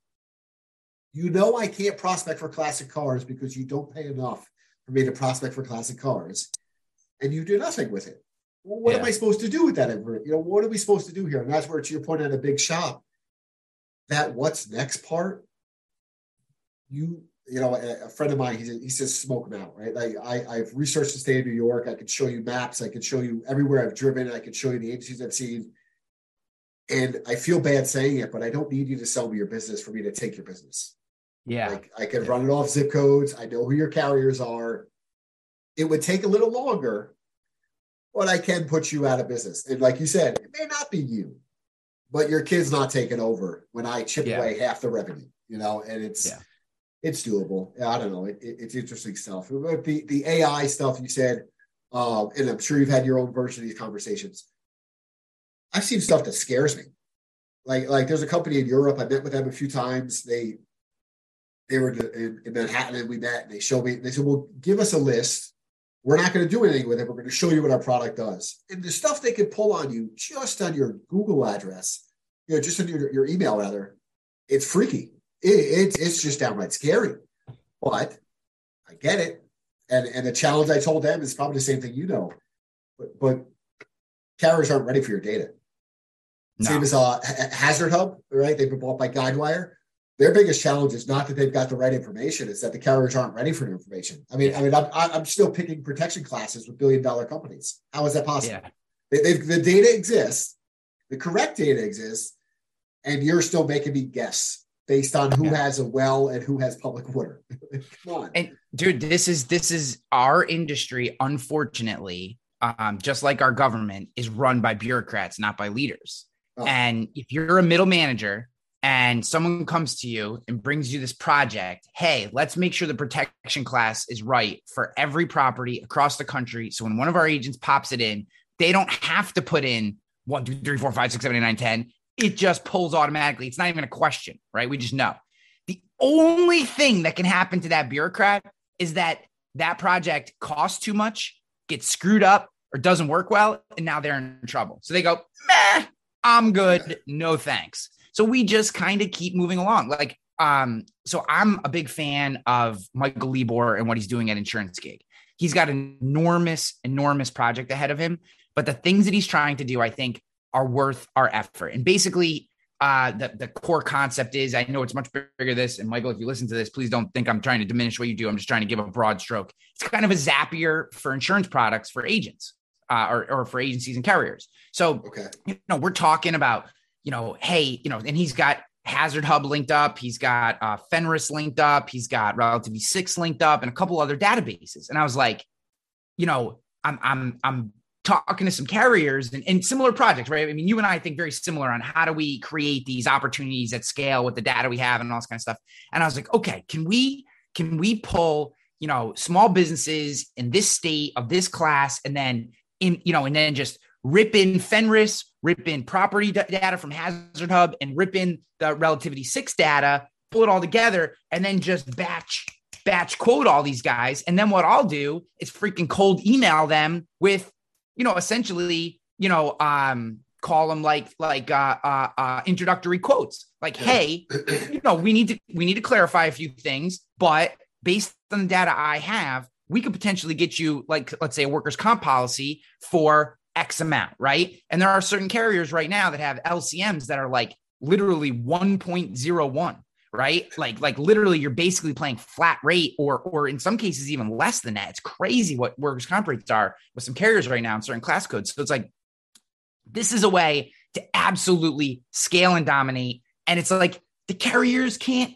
you know I can't prospect for classic cars because you don't pay enough for me to prospect for classic cars, and you do nothing with it. Well, what yeah. am I supposed to do with that? You know, what are we supposed to do here? And that's where, to your point, at a big shop, that what's next part, you you know, a, friend of mine, he, he says smoke them out, right? Like I, I've researched the state of New York. I can show you maps. I can show you everywhere I've driven. I can show you the agencies I've seen. And I feel bad saying it, but I don't need you to sell me your business for me to take your business. Yeah. Like I could run it off zip codes. I know who your carriers are. It would take a little longer, but I can put you out of business. And like you said, it may not be you, but your kid's not taking over when I chip yeah. away half the revenue, you know, and it's yeah. it's doable. I don't know. It, it, it's interesting stuff. But the the AI stuff you said, uh, and I'm sure you've had your own version of these conversations. I've seen stuff that scares me. Like like there's a company in Europe. I met with them a few times. They they were in, in Manhattan and we met. And they showed me. They said, "Well, give us a list. We're not going to do anything with it. We're going to show you what our product does." And the stuff they could pull on you just on your Google address, you know, just on your, your email rather, it's freaky. It, it's it's just downright scary. But I get it. And and the challenge I told them is probably the same thing you know. But but carriers aren't ready for your data. No. Same as uh, Hazard Hub, right? They've been bought by Guidewire. Their biggest challenge is not that they've got the right information; it's that the carriers aren't ready for the information. I mean, I mean, I'm, I'm still picking protection classes with billion dollar companies. How is that possible? Yeah. They, the data exists, the correct data exists, and you're still making me guess based on who Yeah. has a well and who has public water. [LAUGHS] Come on. And dude, this is this is our industry, unfortunately, um, just like our government, is run by bureaucrats, not by leaders. Oh. And if you're a middle manager and someone comes to you and brings you this project, hey, let's make sure the protection class is right for every property across the country. So when one of our agents pops it in, they don't have to put in one, two, three, four, five, six, seven, eight, nine, ten. It just pulls automatically. It's not even a question, right? We just know. The only thing that can happen to that bureaucrat is that that project costs too much, gets screwed up, or doesn't work well, and now they're in trouble. So they go, meh, I'm good. No thanks. So we just kind of keep moving along. Like, um, so I'm a big fan of Michael Lebor and what he's doing at Insurance Gig. He's got an enormous, enormous project ahead of him. But the things that he's trying to do, I think, are worth our effort. And basically, uh, the, the core concept is I know it's much bigger than this. And Michael, if you listen to this, please don't think I'm trying to diminish what you do. I'm just trying to give a broad stroke. It's kind of a Zapier for insurance products for agents uh, or, or for agencies and carriers. So, okay. you know, we're talking about, you know, hey, you know, and he's got Hazard Hub linked up. He's got uh, Fenris linked up. He's got Relativity Six linked up, and a couple other databases. And I was like, you know, I'm I'm I'm talking to some carriers and, and similar projects, right? I mean, you and I think very similar on how do we create these opportunities at scale with the data we have and all this kind of stuff. And I was like, okay, can we can we pull you know small businesses in this state of this class, and then in you know, and then just rip in Fenris, rip in property da- data from Hazard Hub, and rip in the Relativity Six data, pull it all together, and then just batch batch quote all these guys. And then what I'll do is freaking cold email them with, you know, essentially, you know, um, call them like like uh, uh, uh, introductory quotes, like, hey, you know, we need to we need to clarify a few things, but based on the data I have, we could potentially get you like let's say a workers' comp policy for X amount, right? And there are certain carriers right now that have LCMs that are like literally 1.01 right? Like like literally you're basically playing flat rate or or in some cases even less than that. It's crazy what workers comp rates are with some carriers right now in certain class codes. So it's like this is a way to absolutely scale and dominate. And it's like the carriers can't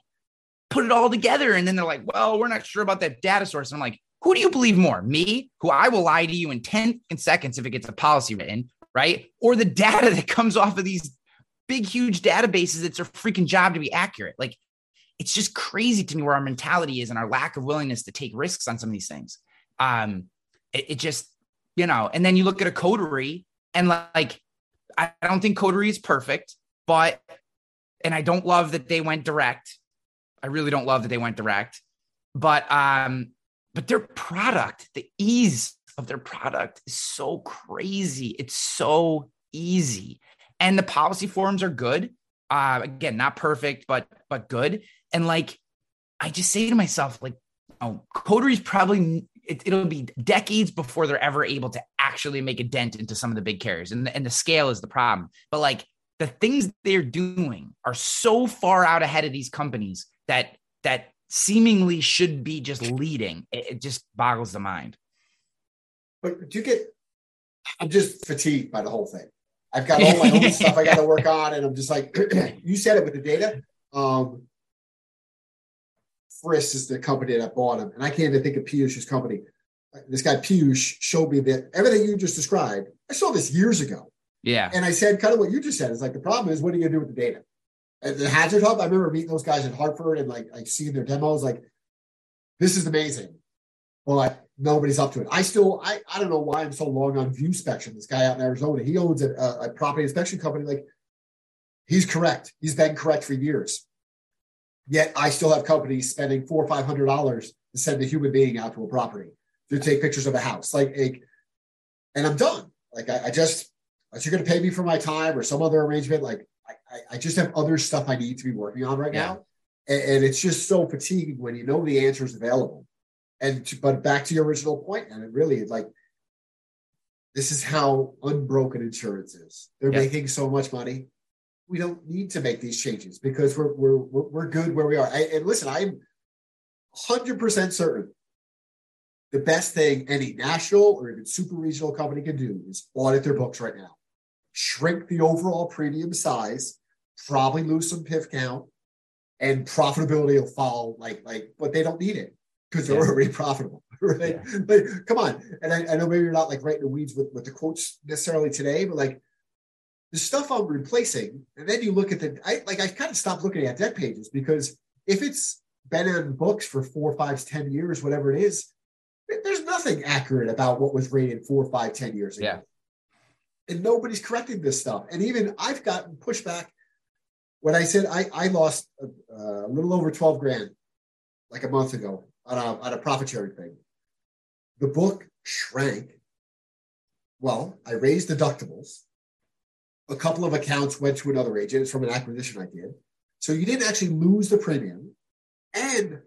put it all together. And then they're like well we're not sure about that data source. And i'm like who do you believe more me who i will lie to you in 10 seconds if it gets a policy written right or the data that comes off of these big huge databases it's a freaking job to be accurate like it's just crazy to me where our mentality is and our lack of willingness to take risks on some of these things. Um, it, it just, you know, and then you look at a Coterie and like, I don't think Coterie is perfect, but, and I don't love that they went direct. I really don't love that they went direct, but, um, but their product, the ease of their product is so crazy. It's so easy. And the policy forms are good. Uh, again, not perfect, but, but good and like, I just say to myself, like, oh, Coterie's probably it, it'll be decades before they're ever able to actually make a dent into some of the big carriers, and and the scale is the problem. But like the things they're doing are so far out ahead of these companies that that seemingly should be just leading. It, it just boggles the mind. But do you get? I'm just fatigued by the whole thing. I've got all my own stuff I got to [LAUGHS] work on, and I'm just like, [CLEARS THROAT] you said it with the data. Um, Verisk is the company that bought him, and I can't even think of Piyush's company. This guy Piyush showed me that everything you just described. I saw this years ago, Yeah. and I said kind of what you just said. Is like the problem is what are you gonna do with the data? And the Hazard Hub. I remember meeting those guys in Hartford and like like seeing their demos. Like this is amazing. Well, like nobody's up to it. I still I I don't know why I'm so long on View Inspection. This guy out in Arizona, he owns a, a, property inspection company. Like he's correct. He's been correct for years. Yet I still have companies spending four or five hundred dollars to send a human being out to a property to take pictures of a house. Like, and I'm done. Like I, I just, unless you're going to pay me for my time or some other arrangement, like I, I, just have other stuff I need to be working on right Yeah. now. And, and it's just so fatiguing when you know the answer is available. And to, but back to your original point, and it really like this is how unbroken insurance is. They're Yeah. making so much money. We don't need to make these changes because we're we're we're, we're good where we are. I, and listen, I'm hundred percent certain the best thing any national or even super regional company can do is audit their books right now, shrink the overall premium size, probably lose some PIF count, and profitability will follow. Like like, but they don't need it because they're Yeah. already profitable. [LAUGHS] Right? Like, come on. And I, I know maybe you're not like right in the weeds with, with the quotes necessarily today, but like the stuff I'm replacing, and then you look at the I like I kind of stopped looking at deck pages because if it's been in books for four, five, ten years, whatever it is, there's nothing accurate about what was rated four, five, ten years ago. Yeah. And nobody's correcting this stuff. And even I've gotten pushback when I said I, I lost a, a little over 12 grand like a month ago on a, on a profit sharing thing. The book shrank. Well, I raised deductibles. A couple of accounts went to another agent. It's from an acquisition I did. So you didn't actually lose the premium. And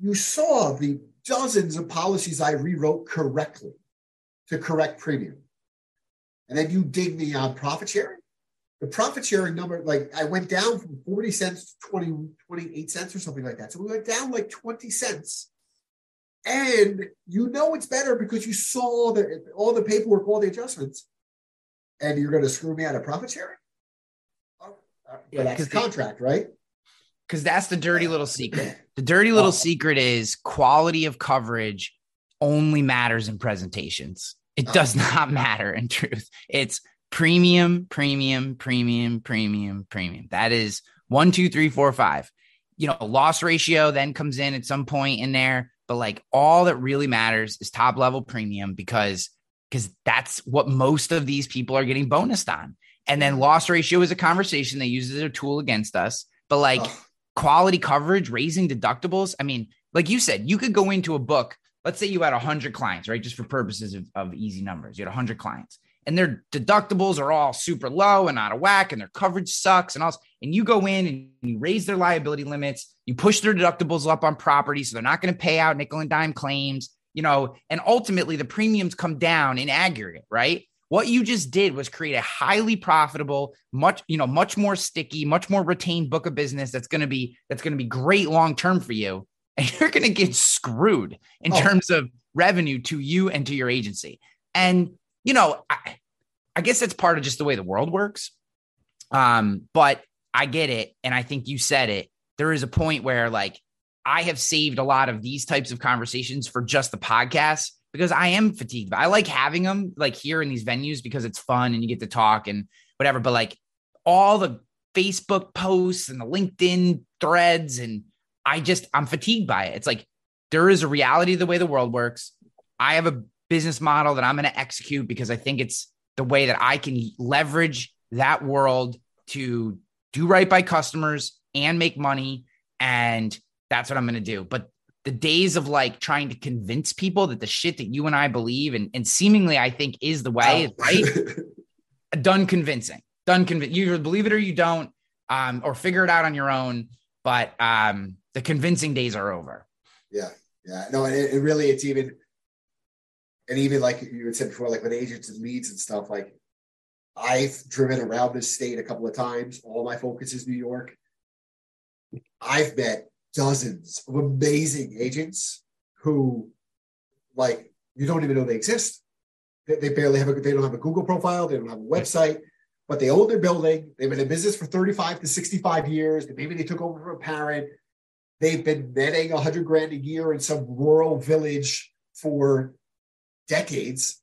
you saw the dozens of policies I rewrote correctly to correct premium. And then you dig me on profit sharing. The profit sharing number, like I went down from 40 cents to 20, 28 cents or something like that. So we went down like 20 cents. And you know it's better because you saw the all the paperwork, all the adjustments, and you're going to screw me out of profit sharing. Oh, uh, Yeah, but that's the contract, right? because that's the dirty little secret. The dirty little Oh. secret is quality of coverage only matters in presentations. It Oh. does not matter in truth. It's premium, premium, premium, premium, premium. That is one, two, three, four, five. You know, loss ratio then comes in at some point in there, but like all that really matters is top level premium because because that's what most of these people are getting bonused on. And then loss ratio is a conversation they use as a tool against us. But like Ugh. quality coverage, raising deductibles. I mean, like you said, you could go into a book. Let's say you had 100 clients, right? Just for purposes of, of easy numbers, you had 100 clients and their deductibles are all super low and out of whack and their coverage sucks and all. And you go in and you raise their liability limits, you push their deductibles up on property. So they're not going to pay out nickel and dime claims, you know, and ultimately the premiums come down in aggregate, right? What you just did was create a highly profitable, much, you know, much more sticky, much more retained book of business that's going to be that's going to be great long term for you. And [LAUGHS] you're going to get screwed in Oh. terms of revenue to you and to your agency. And you know, I, I guess that's part of just the way the world works. Um, but I get it, and I think you said it. There is a point where like I have saved a lot of these types of conversations for just the podcast because I am fatigued. I like having them like here in these venues because it's fun and you get to talk and whatever. But like all the Facebook posts and the LinkedIn threads, and I just I'm fatigued by it. It's like there is a reality of the way the world works. I have a business model that I'm going to execute because I think it's the way that I can leverage that world to do right by customers and make money. And that's what I'm going to do. But the days of like trying to convince people that the shit that you and I believe and, and seemingly I think is the way, is right? [LAUGHS] Done convincing. Done convince. You either believe it or you don't, um, or figure it out on your own. But um, the convincing days are over. Yeah, yeah. No, it, it really, it's even, and even like you had said before, like with agents and leads and stuff. Like I've driven around this state a couple of times. All my focus is New York. I've met dozens of amazing agents who, like, you don't even know they exist. They, they barely have a, they don't have a Google profile. They don't have a website, but they own their building. They've been in business for 35 to 65 years. Maybe they took over from a parent. They've been netting a hundred grand a year in some rural village for decades,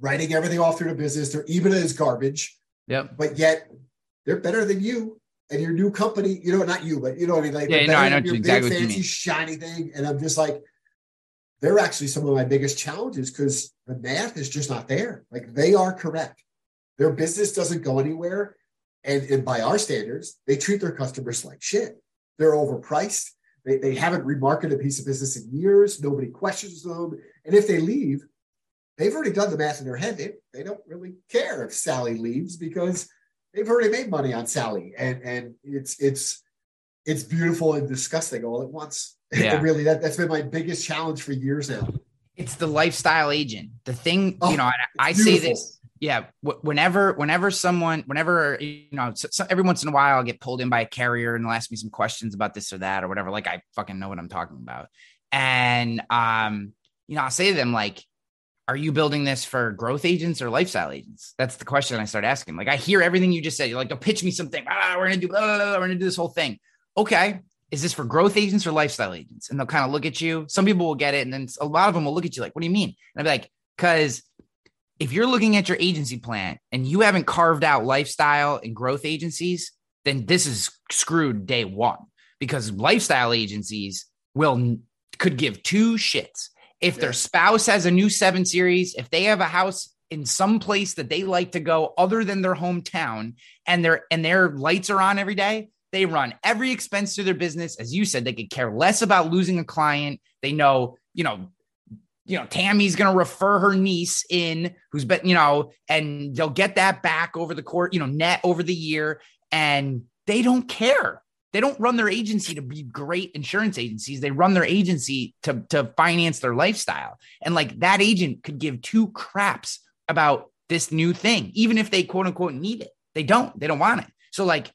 writing everything off through the business. Their EBITDA is garbage, Yep. but yet they're better than you and your new company. You know, not you, but you know what I mean. Like, Yeah, they're no, I know your exactly big, what you fancy, mean. shiny thing. And I'm just like, they're actually some of my biggest challenges because the math is just not there. Like they are correct. Their business doesn't go anywhere. And, and by our standards, they treat their customers like shit. They're overpriced. They, they haven't remarketed a piece of business in years. Nobody questions them. And if they leave, they've already done the math in their head. They, they don't really care if Sally leaves because they've already made money on Sally, and and it's it's it's beautiful and disgusting all at once. [LAUGHS] Yeah. really, that that's been my biggest challenge for years now. It's the lifestyle agent. The thing, Oh, you know, I, I say this. Yeah, whenever, whenever someone, whenever you know, so, every once in a while, I'll get pulled in by a carrier and they'll ask me some questions about this or that or whatever. Like I fucking know what I'm talking about, and um, you know, I'll say to them like, "Are you building this for growth agents or lifestyle agents?" That's the question I start asking. Like I hear everything you just said. You're like, "They'll pitch me something. Ah, we're gonna do, blah, blah, blah, we're gonna do this whole thing." Okay, is this for growth agents or lifestyle agents? And they'll kind of look at you. Some people will get it, and then a lot of them will look at you like, "What do you mean?" And I'll be like, "Because." if you're looking at your agency plan and you haven't carved out lifestyle and growth agencies, then this is screwed day one because lifestyle agencies will could give two shits. If their spouse has a new seven series, if they have a house in some place that they like to go other than their hometown and their and their lights are on every day, they run every expense through their business. As you said, they could care less about losing a client. They know, you know, you know, Tammy's going to refer her niece in who's been, you know, and they'll get that back over the court, you know, net over the year. And they don't care. They don't run their agency to be great insurance agencies. They run their agency to, to finance their lifestyle. And like that agent could give two craps about this new thing, even if they quote unquote need it. They don't, they don't want it. So like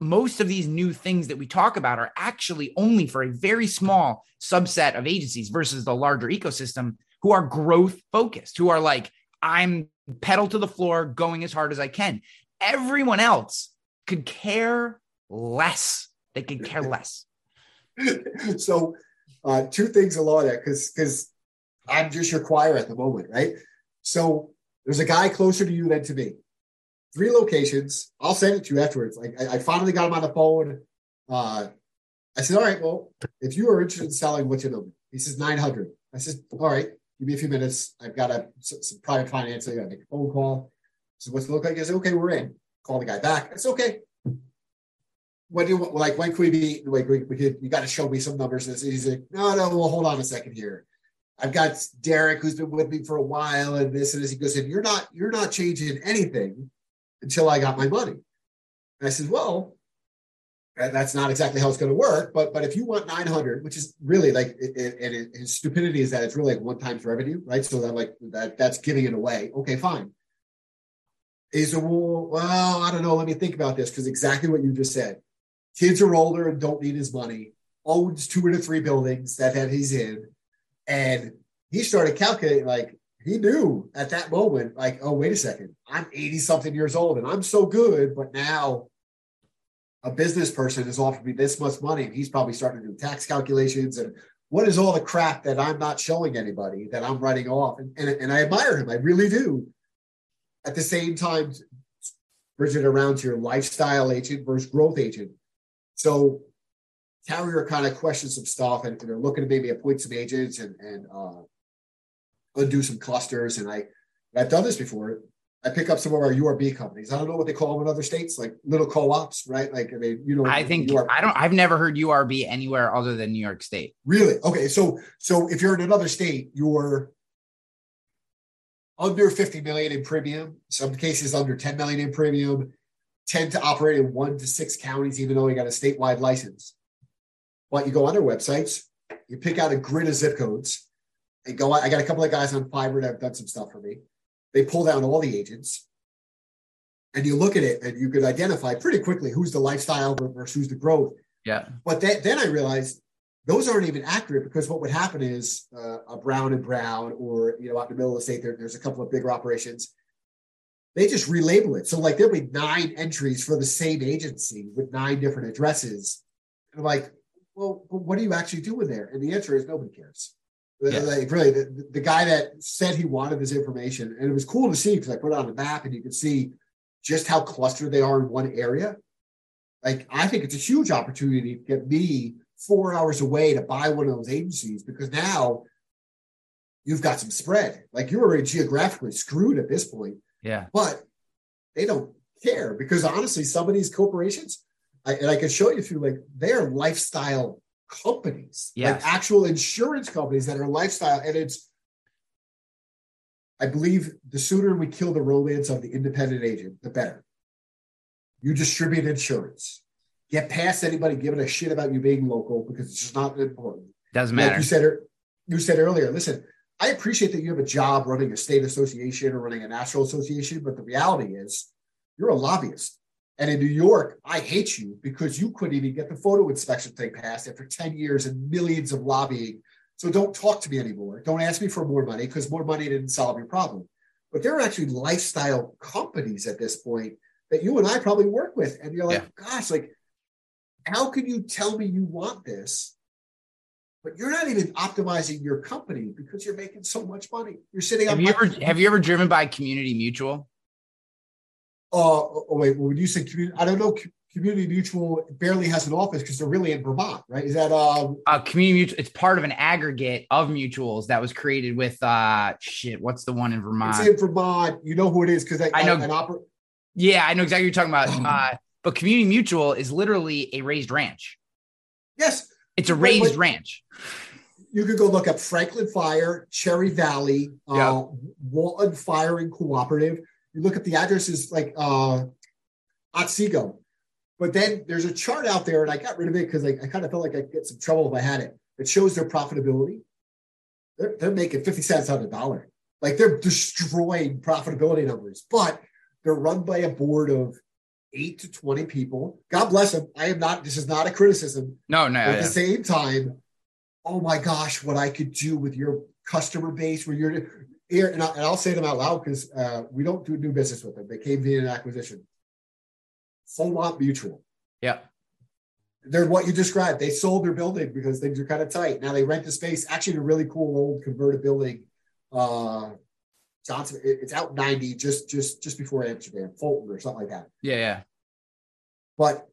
most of these new things that we talk about are actually only for a very small subset of agencies versus the larger ecosystem who are growth focused, who are like, I'm pedal to the floor, going as hard as I can. Everyone else could care less. They could care less. [LAUGHS] so uh, two things along that because because I'm just your choir at the moment, right? So there's a guy closer to you than to me. Three locations. I'll send it to you afterwards. Like I, I finally got him on the phone. Uh, I said, all right, well, if you are interested in selling, what's your number? He says 900. I said, all right, give me a few minutes. I've got a, some, private financing. I make a phone call. So what's it look like? He said, okay, we're in. Call the guy back. It's okay. When do you want, like, when can we be, like, we, we could, you got to show me some numbers. And he's like, no, no, well, hold on a second here. I've got Derek who's been with me for a while and this and this. He goes, and you're not, you're not changing anything until I got my money. And I said, well, that's not exactly how it's going to work. But but if you want 900, which is really like, and it, his stupidity is that it's really like one times revenue, right? So that like that that's giving it away. Okay, fine. He said, well, well, I don't know. Let me think about this because exactly what you just said. Kids are older and don't need his money. Owns two or three buildings that that he's in, and he started calculating like he knew at that moment, like, oh, wait a second, I'm 80 something years old and I'm so good, but now a business person has offered me this much money and he's probably starting to do tax calculations and what is all the crap that I'm not showing anybody that I'm writing off? And, and, and I admire him, I really do. At the same time, bridge it around to your lifestyle agent versus growth agent. So carrier kind of questions some stuff and, and they're looking to maybe appoint some agents and, and uh, undo some clusters. And I, I've done this before. I pick up some of our URB companies. I don't know what they call them in other states, like little co-ops, right? Like I mean, you know, I think URB I don't. I've never heard URB anywhere other than New York State. Really? Okay. So so if you're in another state, you're under 50 million in premium, some cases under 10 million in premium, tend to operate in one to six counties, even though you got a statewide license. But you go on their websites, you pick out a grid of zip codes, and go. I got a couple of guys on Fiverr that have done some stuff for me. They pull down all the agents, and you look at it, and you could identify pretty quickly who's the lifestyle versus who's the growth. Yeah. But then, then I realized those aren't even accurate because what would happen is uh, a Brown and Brown, or you know, out in the middle of the state, there, there's a couple of bigger operations. They just relabel it. So like there'll be nine entries for the same agency with nine different addresses. And I'm like, well, but what are you actually doing there? And the answer is nobody cares. Uh, yeah. Like really, the, the guy that said he wanted this information, and it was cool to see because I put it on the map and you can see just how clustered they are in one area. Like I think it's a huge opportunity to get me four hours away to buy one of those agencies because now you've got some spread. Like you're already geographically screwed at this point, Yeah. but they don't care because honestly, some of these corporations, I, and I can show you through like they're lifestyle companies, Yes. like actual insurance companies that are lifestyle, and it's. I believe the sooner we kill the romance of the independent agent, the better. You distribute insurance. Get past anybody giving a shit about you being local because it's just not important. Doesn't Like matter. you said, you said earlier. Listen, I appreciate that you have a job running a state association or running a national association, but the reality is, you're a lobbyist. And in New York, I hate you because you couldn't even get the photo inspection thing passed after 10 years and millions of lobbying. So don't talk to me anymore. Don't ask me for more money because more money didn't solve your problem. But there are actually lifestyle companies at this point that you and I probably work with. And you're like, gosh, like, how can you tell me you want this? But you're not even optimizing your company because you're making so much money. You're sitting Have on you ever have you ever driven by Community Mutual? Uh, oh, wait, when you say community, I don't know. Community Mutual barely has an office because they're really in Vermont, right? Is that um? Uh, community mutual. It's part of an aggregate of mutuals that was created with uh shit. What's the one in Vermont? It's in Vermont. You know who it is because I know- an opera. Yeah, I know exactly what you're talking about. [CLEARS THROAT] Uh, but community mutual is literally a raised ranch. Yes, It's a raised but- ranch. you could go look up Franklin Fire, Cherry Valley, uh, Yeah. Walton Firing Cooperative. You look at the addresses like uh, Otsego. But then there's a chart out there, and I got rid of it because I, I kind of felt like I'd get some trouble if I had it. It shows their profitability. They're, they're making 50 cents on a dollar. Like they're destroying profitability numbers, but they're run by a board of eight to 20 people. God bless them. I am not, this is not a criticism. No, no. At yeah. the same time, oh my gosh, what I could do with your customer base where you're here, and, I, and I'll say them out loud because uh, we don't do new business with them. They came via an acquisition. Beaumont Mutual. Yeah. They're what you described. They sold their building because things are kind of tight. Now they rent the space. Actually, a really cool old converted building. Uh, Johnson, it's out 90, just just just before Amsterdam, Fulton or something like that Yeah, yeah. but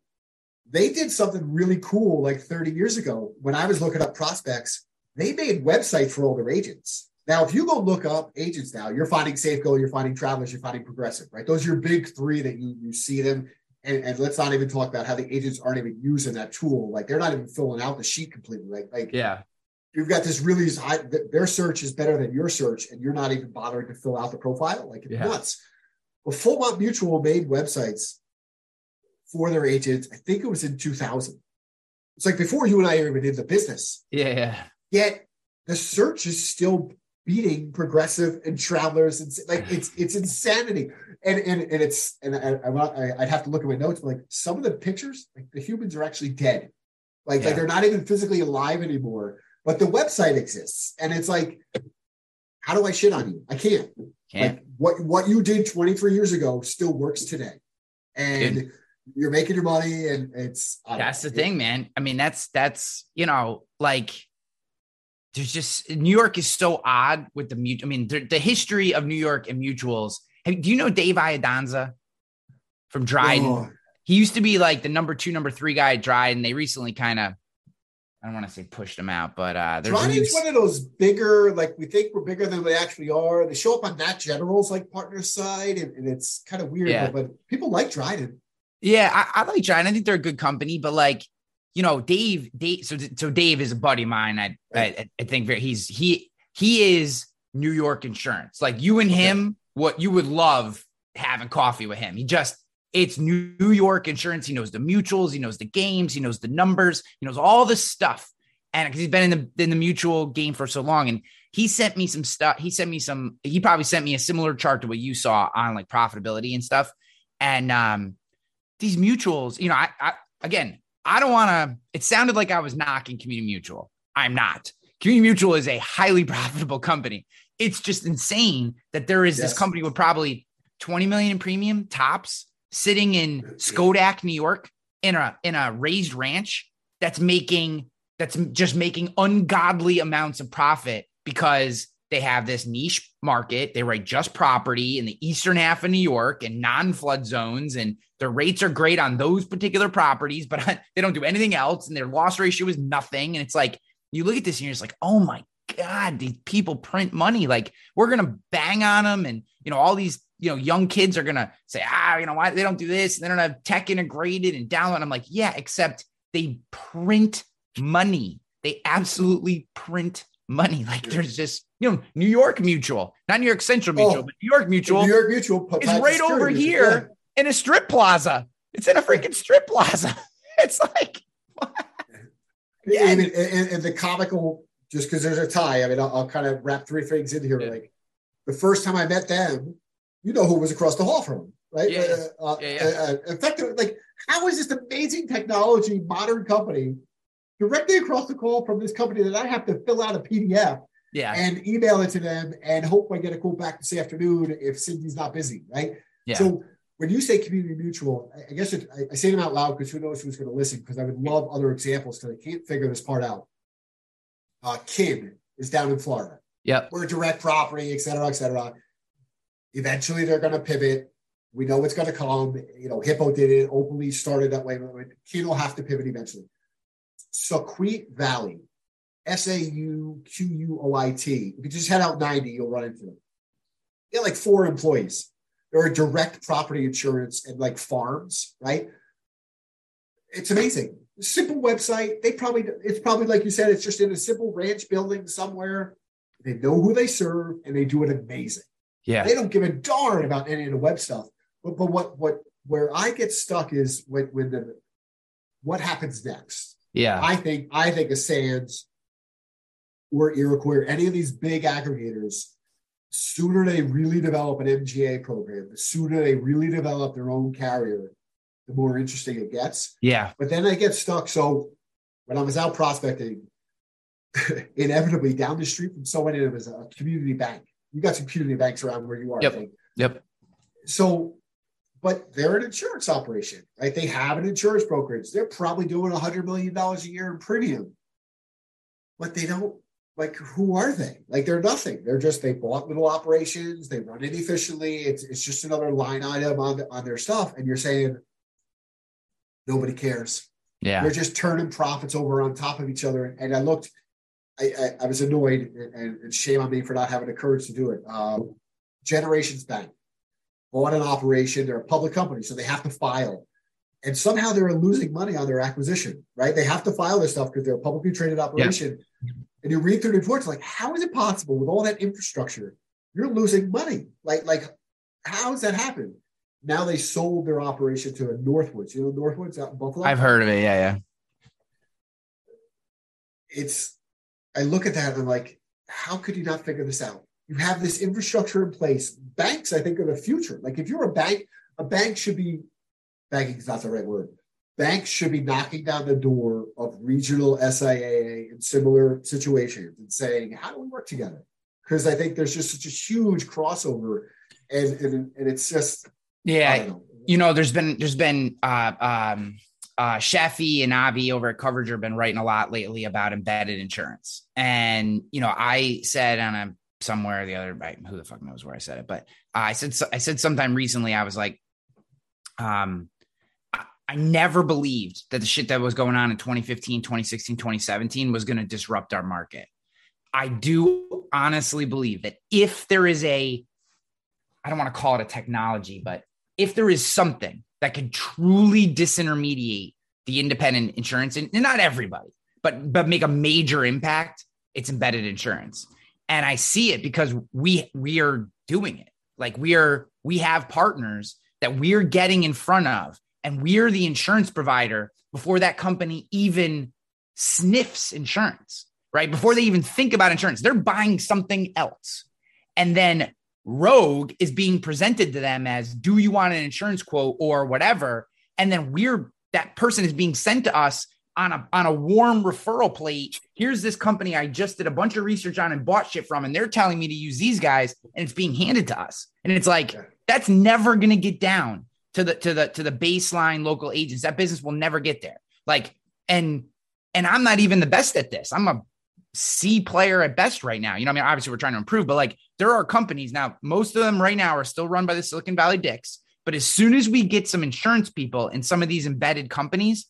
they did something really cool like 30 years ago when I was looking up prospects. They made websites for older agents. Now, if you go look up agents now, you're finding Safeco, you're finding Travelers, you're finding Progressive, right? Those are your big three that you you see them. And, and let's not even talk about how the agents aren't even using that tool. Like they're not even filling out the sheet completely. Like, like Yeah. You've got this really high, their search is better than your search, and you're not even bothering to fill out the profile. Like it's Yeah. nuts. Well, Fulmont Mutual made websites for their agents. I think it was in 2000. It's like before you and I even did the business. Yeah, yeah. Yet the search is still beating progressive and travelers and like it's it's insanity and and, and it's and I, I, I i'd have to look at my notes but like some of the pictures like the humans are actually dead like, Yeah. like they're not even physically alive anymore but the website exists and it's like how do i shit on you i can't Can't. like what what you did 23 years ago still works today and you're making your money and it's That's the know. thing, man. I mean, that's that's you know, like there's just New York is so odd with the mute. I mean, the, the history of New York and mutuals. Hey, do you know Dave Iadanza from Dryden? Oh, He used to be like the number two, number three guy at Dryden. They recently kind of, I don't want to say pushed them out, but uh, there's news- one of those bigger, like we think we're bigger than we actually are. They show up on that General's like partner side, and, and it's kind of weird. Yeah. But, but people like Dryden. Yeah, I, I like Dryden. I think they're a good company, but like, you know, Dave, Dave. So, so Dave is a buddy of mine. I, I, I think he's he he is New York insurance. Like you and him, what you would love having coffee with him. He just it's New York insurance. He knows the mutuals, he knows the games, he knows the numbers, he knows all this stuff. And because he's been in the in the mutual game for so long, and he sent me some stuff. He sent me some. He probably sent me a similar chart to what you saw on like profitability and stuff. And um, these mutuals, you know, I, I again, I don't want to. It sounded like I was knocking Community Mutual. I'm not. Community Mutual is a highly [LAUGHS] profitable company. It's just insane that there is this company with probably 20 million in premium tops sitting in Schodack, New York, in a in a raised ranch that's making that's just making ungodly amounts of profit because they have this niche market. They write just property in the eastern half of New York and non-flood zones, and their rates are great on those particular properties, but [LAUGHS] they don't do anything else, and their loss ratio is nothing. And it's like you look at this and you're just like, oh my god, these people print money. Like we're gonna bang on them, and you know all these you know young kids are gonna say, ah, you know why they don't do this? They don't have tech integrated and download. I'm like, yeah, except they print money. They absolutely print money. [LAUGHS] Like there's just, you know, New York Mutual, not New York Central Mutual, Oh, but New York Mutual New York Mutual is right over here in a strip plaza. It's in a freaking strip plaza. [LAUGHS] It's like, [LAUGHS] Yeah. And, and, and the comical, just because there's a tie, I mean, I'll, I'll, kind of wrap three things in here. Yeah. Like the first time I met them, you know who was across the hall from them, right? Yeah. Uh, uh, yeah, yeah. Uh, effectively, like, how is this amazing technology, modern company, directly across the call from this company that I have to fill out a PDF yeah. and email it to them and hope I get a call back this afternoon if Cindy's not busy, right? Yeah. So when you say community mutual, I guess it, I, I, say them out loud because who knows who's going to listen because I would love other examples because I can't figure this part out. Uh, Kin is down in Florida. Yeah. We're direct property, et cetera, et cetera. Eventually they're going to pivot. We know it's going to come. You know, Hippo did it, openly started that way. Will have to pivot eventually. Sauquoit Valley, S A U Q U O I T. If you just head out 90, you'll run into them. They have like four employees. They're a direct property insurance and like farms, right? It's amazing. Simple website. They probably, it's probably like you said, it's just in a simple ranch building somewhere. They know who they serve and they do it amazing. Yeah. They don't give a darn about any of the web stuff. But, but what, what, where I get stuck is when, when the, what happens next? Yeah. I think, I think a Sands or Iroquois or any of these big aggregators, sooner they really develop an MGA program, the sooner they really develop their own carrier, the more interesting it gets. Yeah. But then I get stuck. So when I was out prospecting, [LAUGHS] inevitably down the street from someone, it was a community bank. You got some community banks around where you are, yep. Yep. So, but they're an insurance operation, right? They have an insurance brokerage. They're probably doing a $100 million a year in premium, but they don't like who are they? Like they're nothing. They're just they bought little operations, they run it efficiently. It's it's just another line item on on their stuff. And you're saying nobody cares. Yeah. They're just turning profits over on top of each other. And I looked, I, I, I was annoyed and, and, shame on me for not having the courage to do it. Um, Generations Bank bought an operation. They're a public company, so they have to file. And somehow they're losing money on their acquisition, right? They have to file this stuff because they're a publicly traded operation. Yeah and you read through the reports, like, how is it possible with all that infrastructure, you're losing money? Like, like, how does that happen? Now they sold their operation to a Northwoods. You know, Northwoods out in Buffalo. I've heard of it. Yeah, yeah. It's. I look at that and I'm like, how could you not figure this out? You have this infrastructure in place. Banks, I think, are the future. Like, if you're a bank, a bank should be. Banking is not the right word banks should be knocking down the door of regional SIAA in similar situations and saying, how do we work together? Because I think there's just such a huge crossover and, and, and it's just, yeah, know. you know, there's been, there's been, uh, um, uh, Sheffy and Avi over at Coverager have been writing a lot lately about embedded insurance. And, you know, I said on a, somewhere or the other, who the fuck knows where I said it, but I said, I said sometime recently, I was like, um, I never believed that the shit that was going on in 2015, 2016, 2017 was going to disrupt our market. I do honestly believe that if there is a, I don't want to call it a technology, but if there is something that could truly disintermediate the independent insurance, and not everybody, but but make a major impact, it's embedded insurance. And I see it because we we are doing it. Like we are we have partners that we're getting in front of and we're the insurance provider before that company even sniffs insurance, right? Before they even think about insurance, they're buying something else. And then Rogue is being presented to them as do you want an insurance quote or whatever? And then we're that person is being sent to us on a on a warm referral plate. Here's this company I just did a bunch of research on and bought shit from, and they're telling me to use these guys, and it's being handed to us. And it's like that's never gonna get down to the to the to the baseline local agents. That business will never get there. Like and and I'm not even the best at this. I'm a C player at best right now. You know, I mean, obviously we're trying to improve, but like there are companies now, most of them right now are still run by the Silicon Valley dicks. But as soon as we get some insurance people in some of these embedded companies,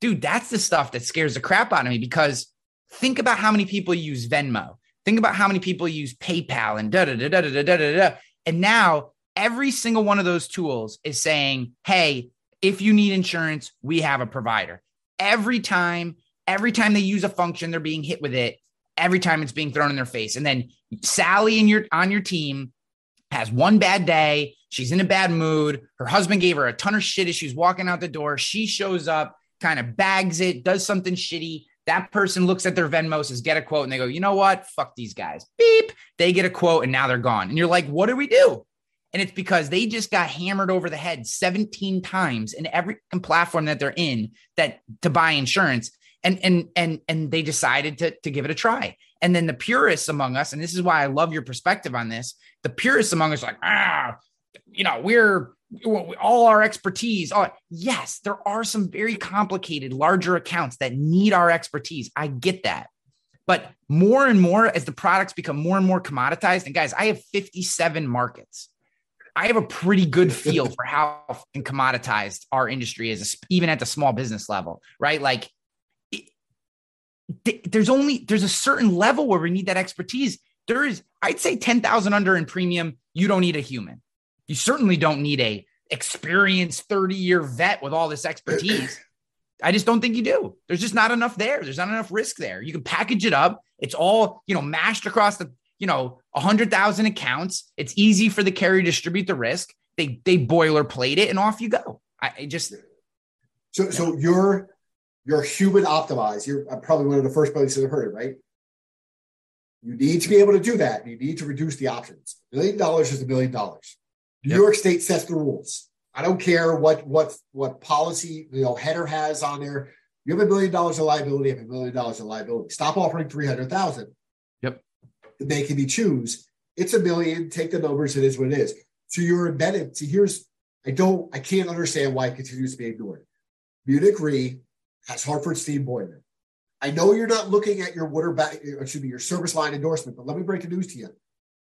dude, that's the stuff that scares the crap out of me because think about how many people use Venmo. Think about how many people use PayPal and da da da da da da da da. And now every single one of those tools is saying, hey, if you need insurance, we have a provider. Every time, every time they use a function, they're being hit with it. Every time it's being thrown in their face. And then Sally and your on your team has one bad day. She's in a bad mood. Her husband gave her a ton of shit as she's walking out the door. She shows up, kind of bags it, does something shitty. That person looks at their Venmo, says, get a quote, and they go, you know what? Fuck these guys. Beep. They get a quote, and now they're gone. And you're like, what do we do? And it's because they just got hammered over the head 17 times in every platform that they're in that to buy insurance. And and and and they decided to, to give it a try. And then the purists among us, and this is why I love your perspective on this, the purists among us like, ah, you know, we're all our expertise. Oh, yes, there are some very complicated, larger accounts that need our expertise. I get that. But more and more, as the products become more and more commoditized, and guys, I have 57 markets. I have a pretty good feel for how commoditized our industry is, even at the small business level, right? Like, there's only there's a certain level where we need that expertise. There is, I'd say, ten thousand under in premium. You don't need a human. You certainly don't need a experienced 30 year vet with all this expertise. [CLEARS THROAT] I just don't think you do. There's just not enough there. There's not enough risk there. You can package it up. It's all, you know, mashed across the, you know, hundred thousand accounts. It's easy for the carrier to distribute the risk. They they boilerplate it and off you go. I, I just so yeah. so you're you're human optimized. You're uh, probably one of the first places I've heard it, right? You need to be able to do that. You need to reduce the options. A million dollars is a million dollars. New yep. York State sets the rules. I don't care what what what policy you know header has on there. You have a million dollars of liability. You have a million dollars of liability. Stop offering three hundred thousand. Yep. Making me choose. It's a million. Take the numbers. It is what it is. So you're embedded. See, here's I don't I can't understand why it continues to be ignored. Munich Re has Hartford Steam Boiler. I know you're not looking at your water back, excuse me, your service line endorsement, but let me break the news to you.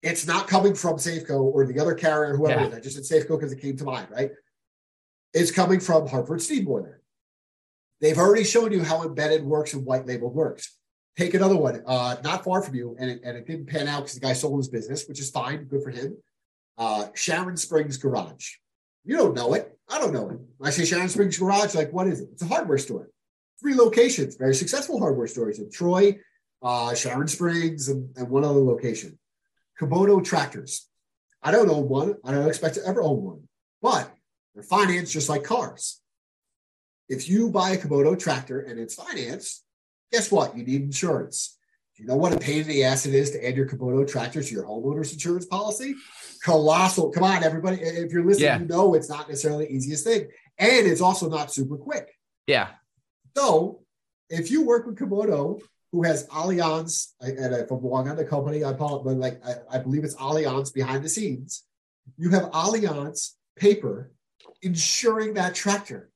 It's not coming from Safeco or the other carrier, whoever yeah. it is. I just said Safeco because it came to mind, right? It's coming from Hartford Steam Boiler. They've already shown you how embedded works and white labeled works. Take another one, uh, not far from you, and it, and it didn't pan out because the guy sold his business, which is fine, good for him. Uh, Sharon Springs Garage. You don't know it. I don't know it. When I say Sharon Springs Garage, like what is it? It's a hardware store. Three locations, very successful hardware stores in Troy, uh, Sharon Springs, and, and one other location. Kubota tractors. I don't own one. I don't expect to ever own one, but they're financed just like cars. If you buy a Kubota tractor and it's financed, guess what? You need insurance. Do you know what a pain in the ass it is to add your Kubota tractor to your homeowner's insurance policy? Colossal. Come on, everybody. If you're listening, yeah. you know it's not necessarily the easiest thing. And it's also not super quick. Yeah. So if you work with Kubota who has Allianz, and if I'm wrong on the company, I apologize, but like I, I believe it's Allianz behind the scenes. You have Allianz paper insuring that tractor.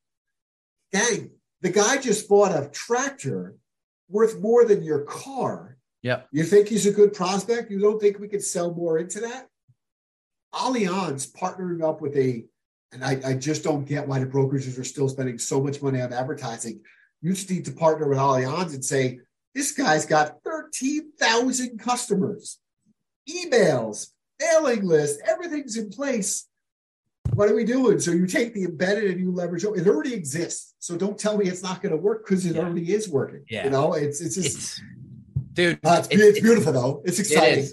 Dang, the guy just bought a tractor worth more than your car. Yeah. You think he's a good prospect? You don't think we could sell more into that? Allianz partnering up with a, and I, I just don't get why the brokerages are still spending so much money on advertising. You just need to partner with Allianz and say, this guy's got 13,000 customers, emails, mailing list, everything's in place. What are we doing? So you take the embedded and you leverage it. It already exists. So don't tell me it's not going to work because it yeah. already is working. Yeah. You know, it's it's just it's, dude. Uh, it's, it's, it's, beautiful though. It's exciting. It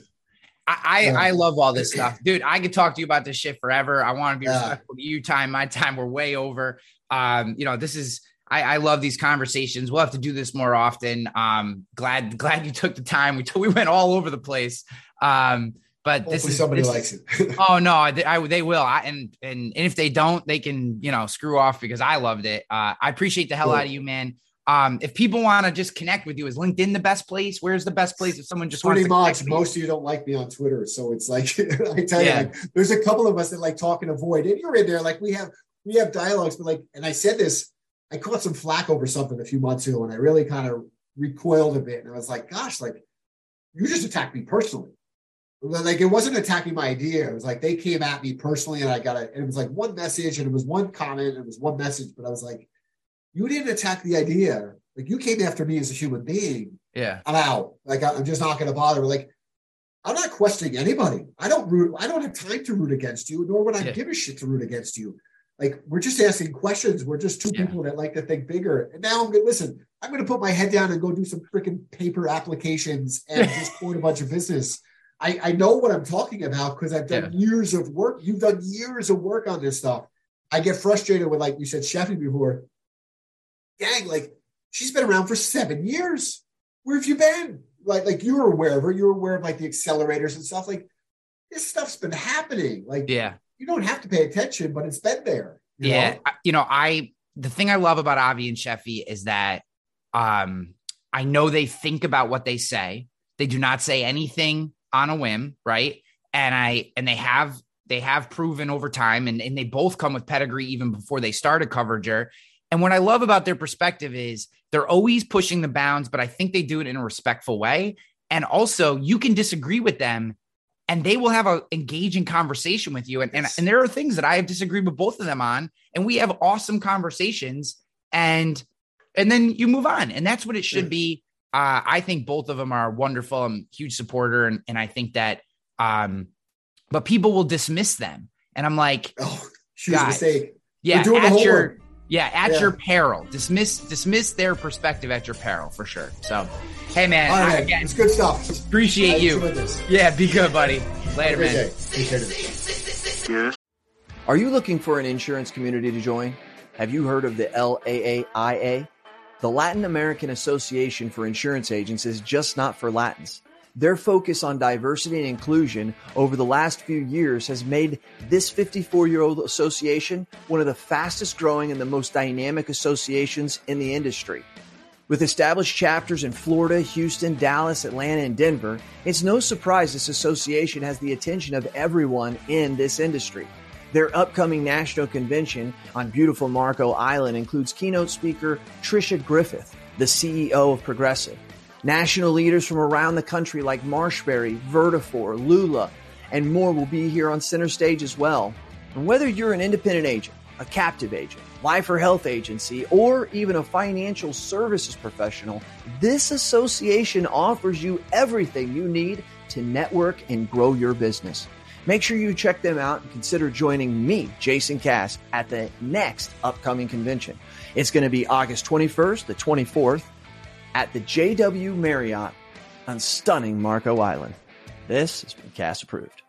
I, I, yeah. I, love all this stuff, dude. I could talk to you about this shit forever. I want to be respectful to you. Time, my time, we're way over. Um, you know, this is I, I, love these conversations. We'll have to do this more often. Um, glad glad you took the time. We t- [LAUGHS] we went all over the place. Um, but Hopefully this is somebody this, likes it. [LAUGHS] oh no, they, I, they will. I, and, and and if they don't, they can you know screw off because I loved it. Uh, I appreciate the hell cool. out of you, man. Um, if people want to just connect with you, is LinkedIn the best place? Where's the best place if someone just pretty much? Most of you don't like me on Twitter, so it's like [LAUGHS] I tell yeah. you, like, there's a couple of us that like talking avoid, and you're in there. Like we have we have dialogues, but like, and I said this I caught some flack over something a few months ago, and I really kind of recoiled a bit. And I was like, "Gosh, like you just attacked me personally." Like it wasn't attacking my idea. It was like they came at me personally, and I got it. And it was like one message, and it was one comment, and it was one message. But I was like, "You didn't attack the idea. Like you came after me as a human being. Yeah, I'm out. Like I'm just not going to bother. Like I'm not questioning anybody. I don't root. I don't have time to root against you, nor would I yeah. give a shit to root against you. Like we're just asking questions. We're just two yeah. people that like to think bigger. And now I'm gonna listen. I'm gonna put my head down and go do some freaking paper applications and [LAUGHS] just point a bunch of business. I, I know what I'm talking about because I've done years of work. You've done years of work on this stuff. I get frustrated with, like you said, Sheffy before. Dang, like she's been around for seven years. Where have you been? Like, like you were aware of her. You were aware of like the accelerators and stuff. Like this stuff's been happening. Like, Yeah. You don't have to pay attention, but it's been there. you yeah, know? You know, I the thing I love about Avi and Sheffy is that um I know they think about what they say. They do not say anything on a whim, right? And I and they have they have proven over time and, and they both come with pedigree even before they started coverager. And what I love about their perspective is they're always pushing the bounds, but I think they do it in a respectful way. And also you can disagree with them and they will have a engaging conversation with you. And, and, and there are things that I have disagreed with both of them on, and we have awesome conversations and and then you move on. And that's what it should be. Uh, I think both of them are wonderful. I'm a huge supporter, and, and I think that um, but people will dismiss them. And I'm like, Oh, she was Guys. mistake. yeah, doing the at your. Yeah, at Yeah. your peril. Dismiss dismiss their perspective at your peril for sure. So hey man, All I, right, again it's good stuff. appreciate I you. this. Yeah, be good, buddy. Later, man. day. Take care of it. Are you looking for an insurance community to join? Have you heard of the LAAIA? The Latin American Association for Insurance Agents is just not for Latins. Their focus on diversity and inclusion over the last few years has made this 54 year old association one of the fastest growing and the most dynamic associations in the industry. With established chapters in Florida, Houston, Dallas, Atlanta, and Denver, it's no surprise this association has the attention of everyone in this industry. Their upcoming national convention on beautiful Marco Island includes keynote speaker Tricia Griffith, the CEO of Progressive. National leaders from around the country like Marshberry, Vertafore, Lula, and more will be here on center stage as well. And whether you're an independent agent, a captive agent, life or health agency, or even a financial services professional, this association offers you everything you need to network and grow your business. Make sure you check them out and consider joining me, Jason Cass, at the next upcoming convention. It's going to be August 21st the 24th at the JW Marriott on stunning Marco Island. This has been Cast approved.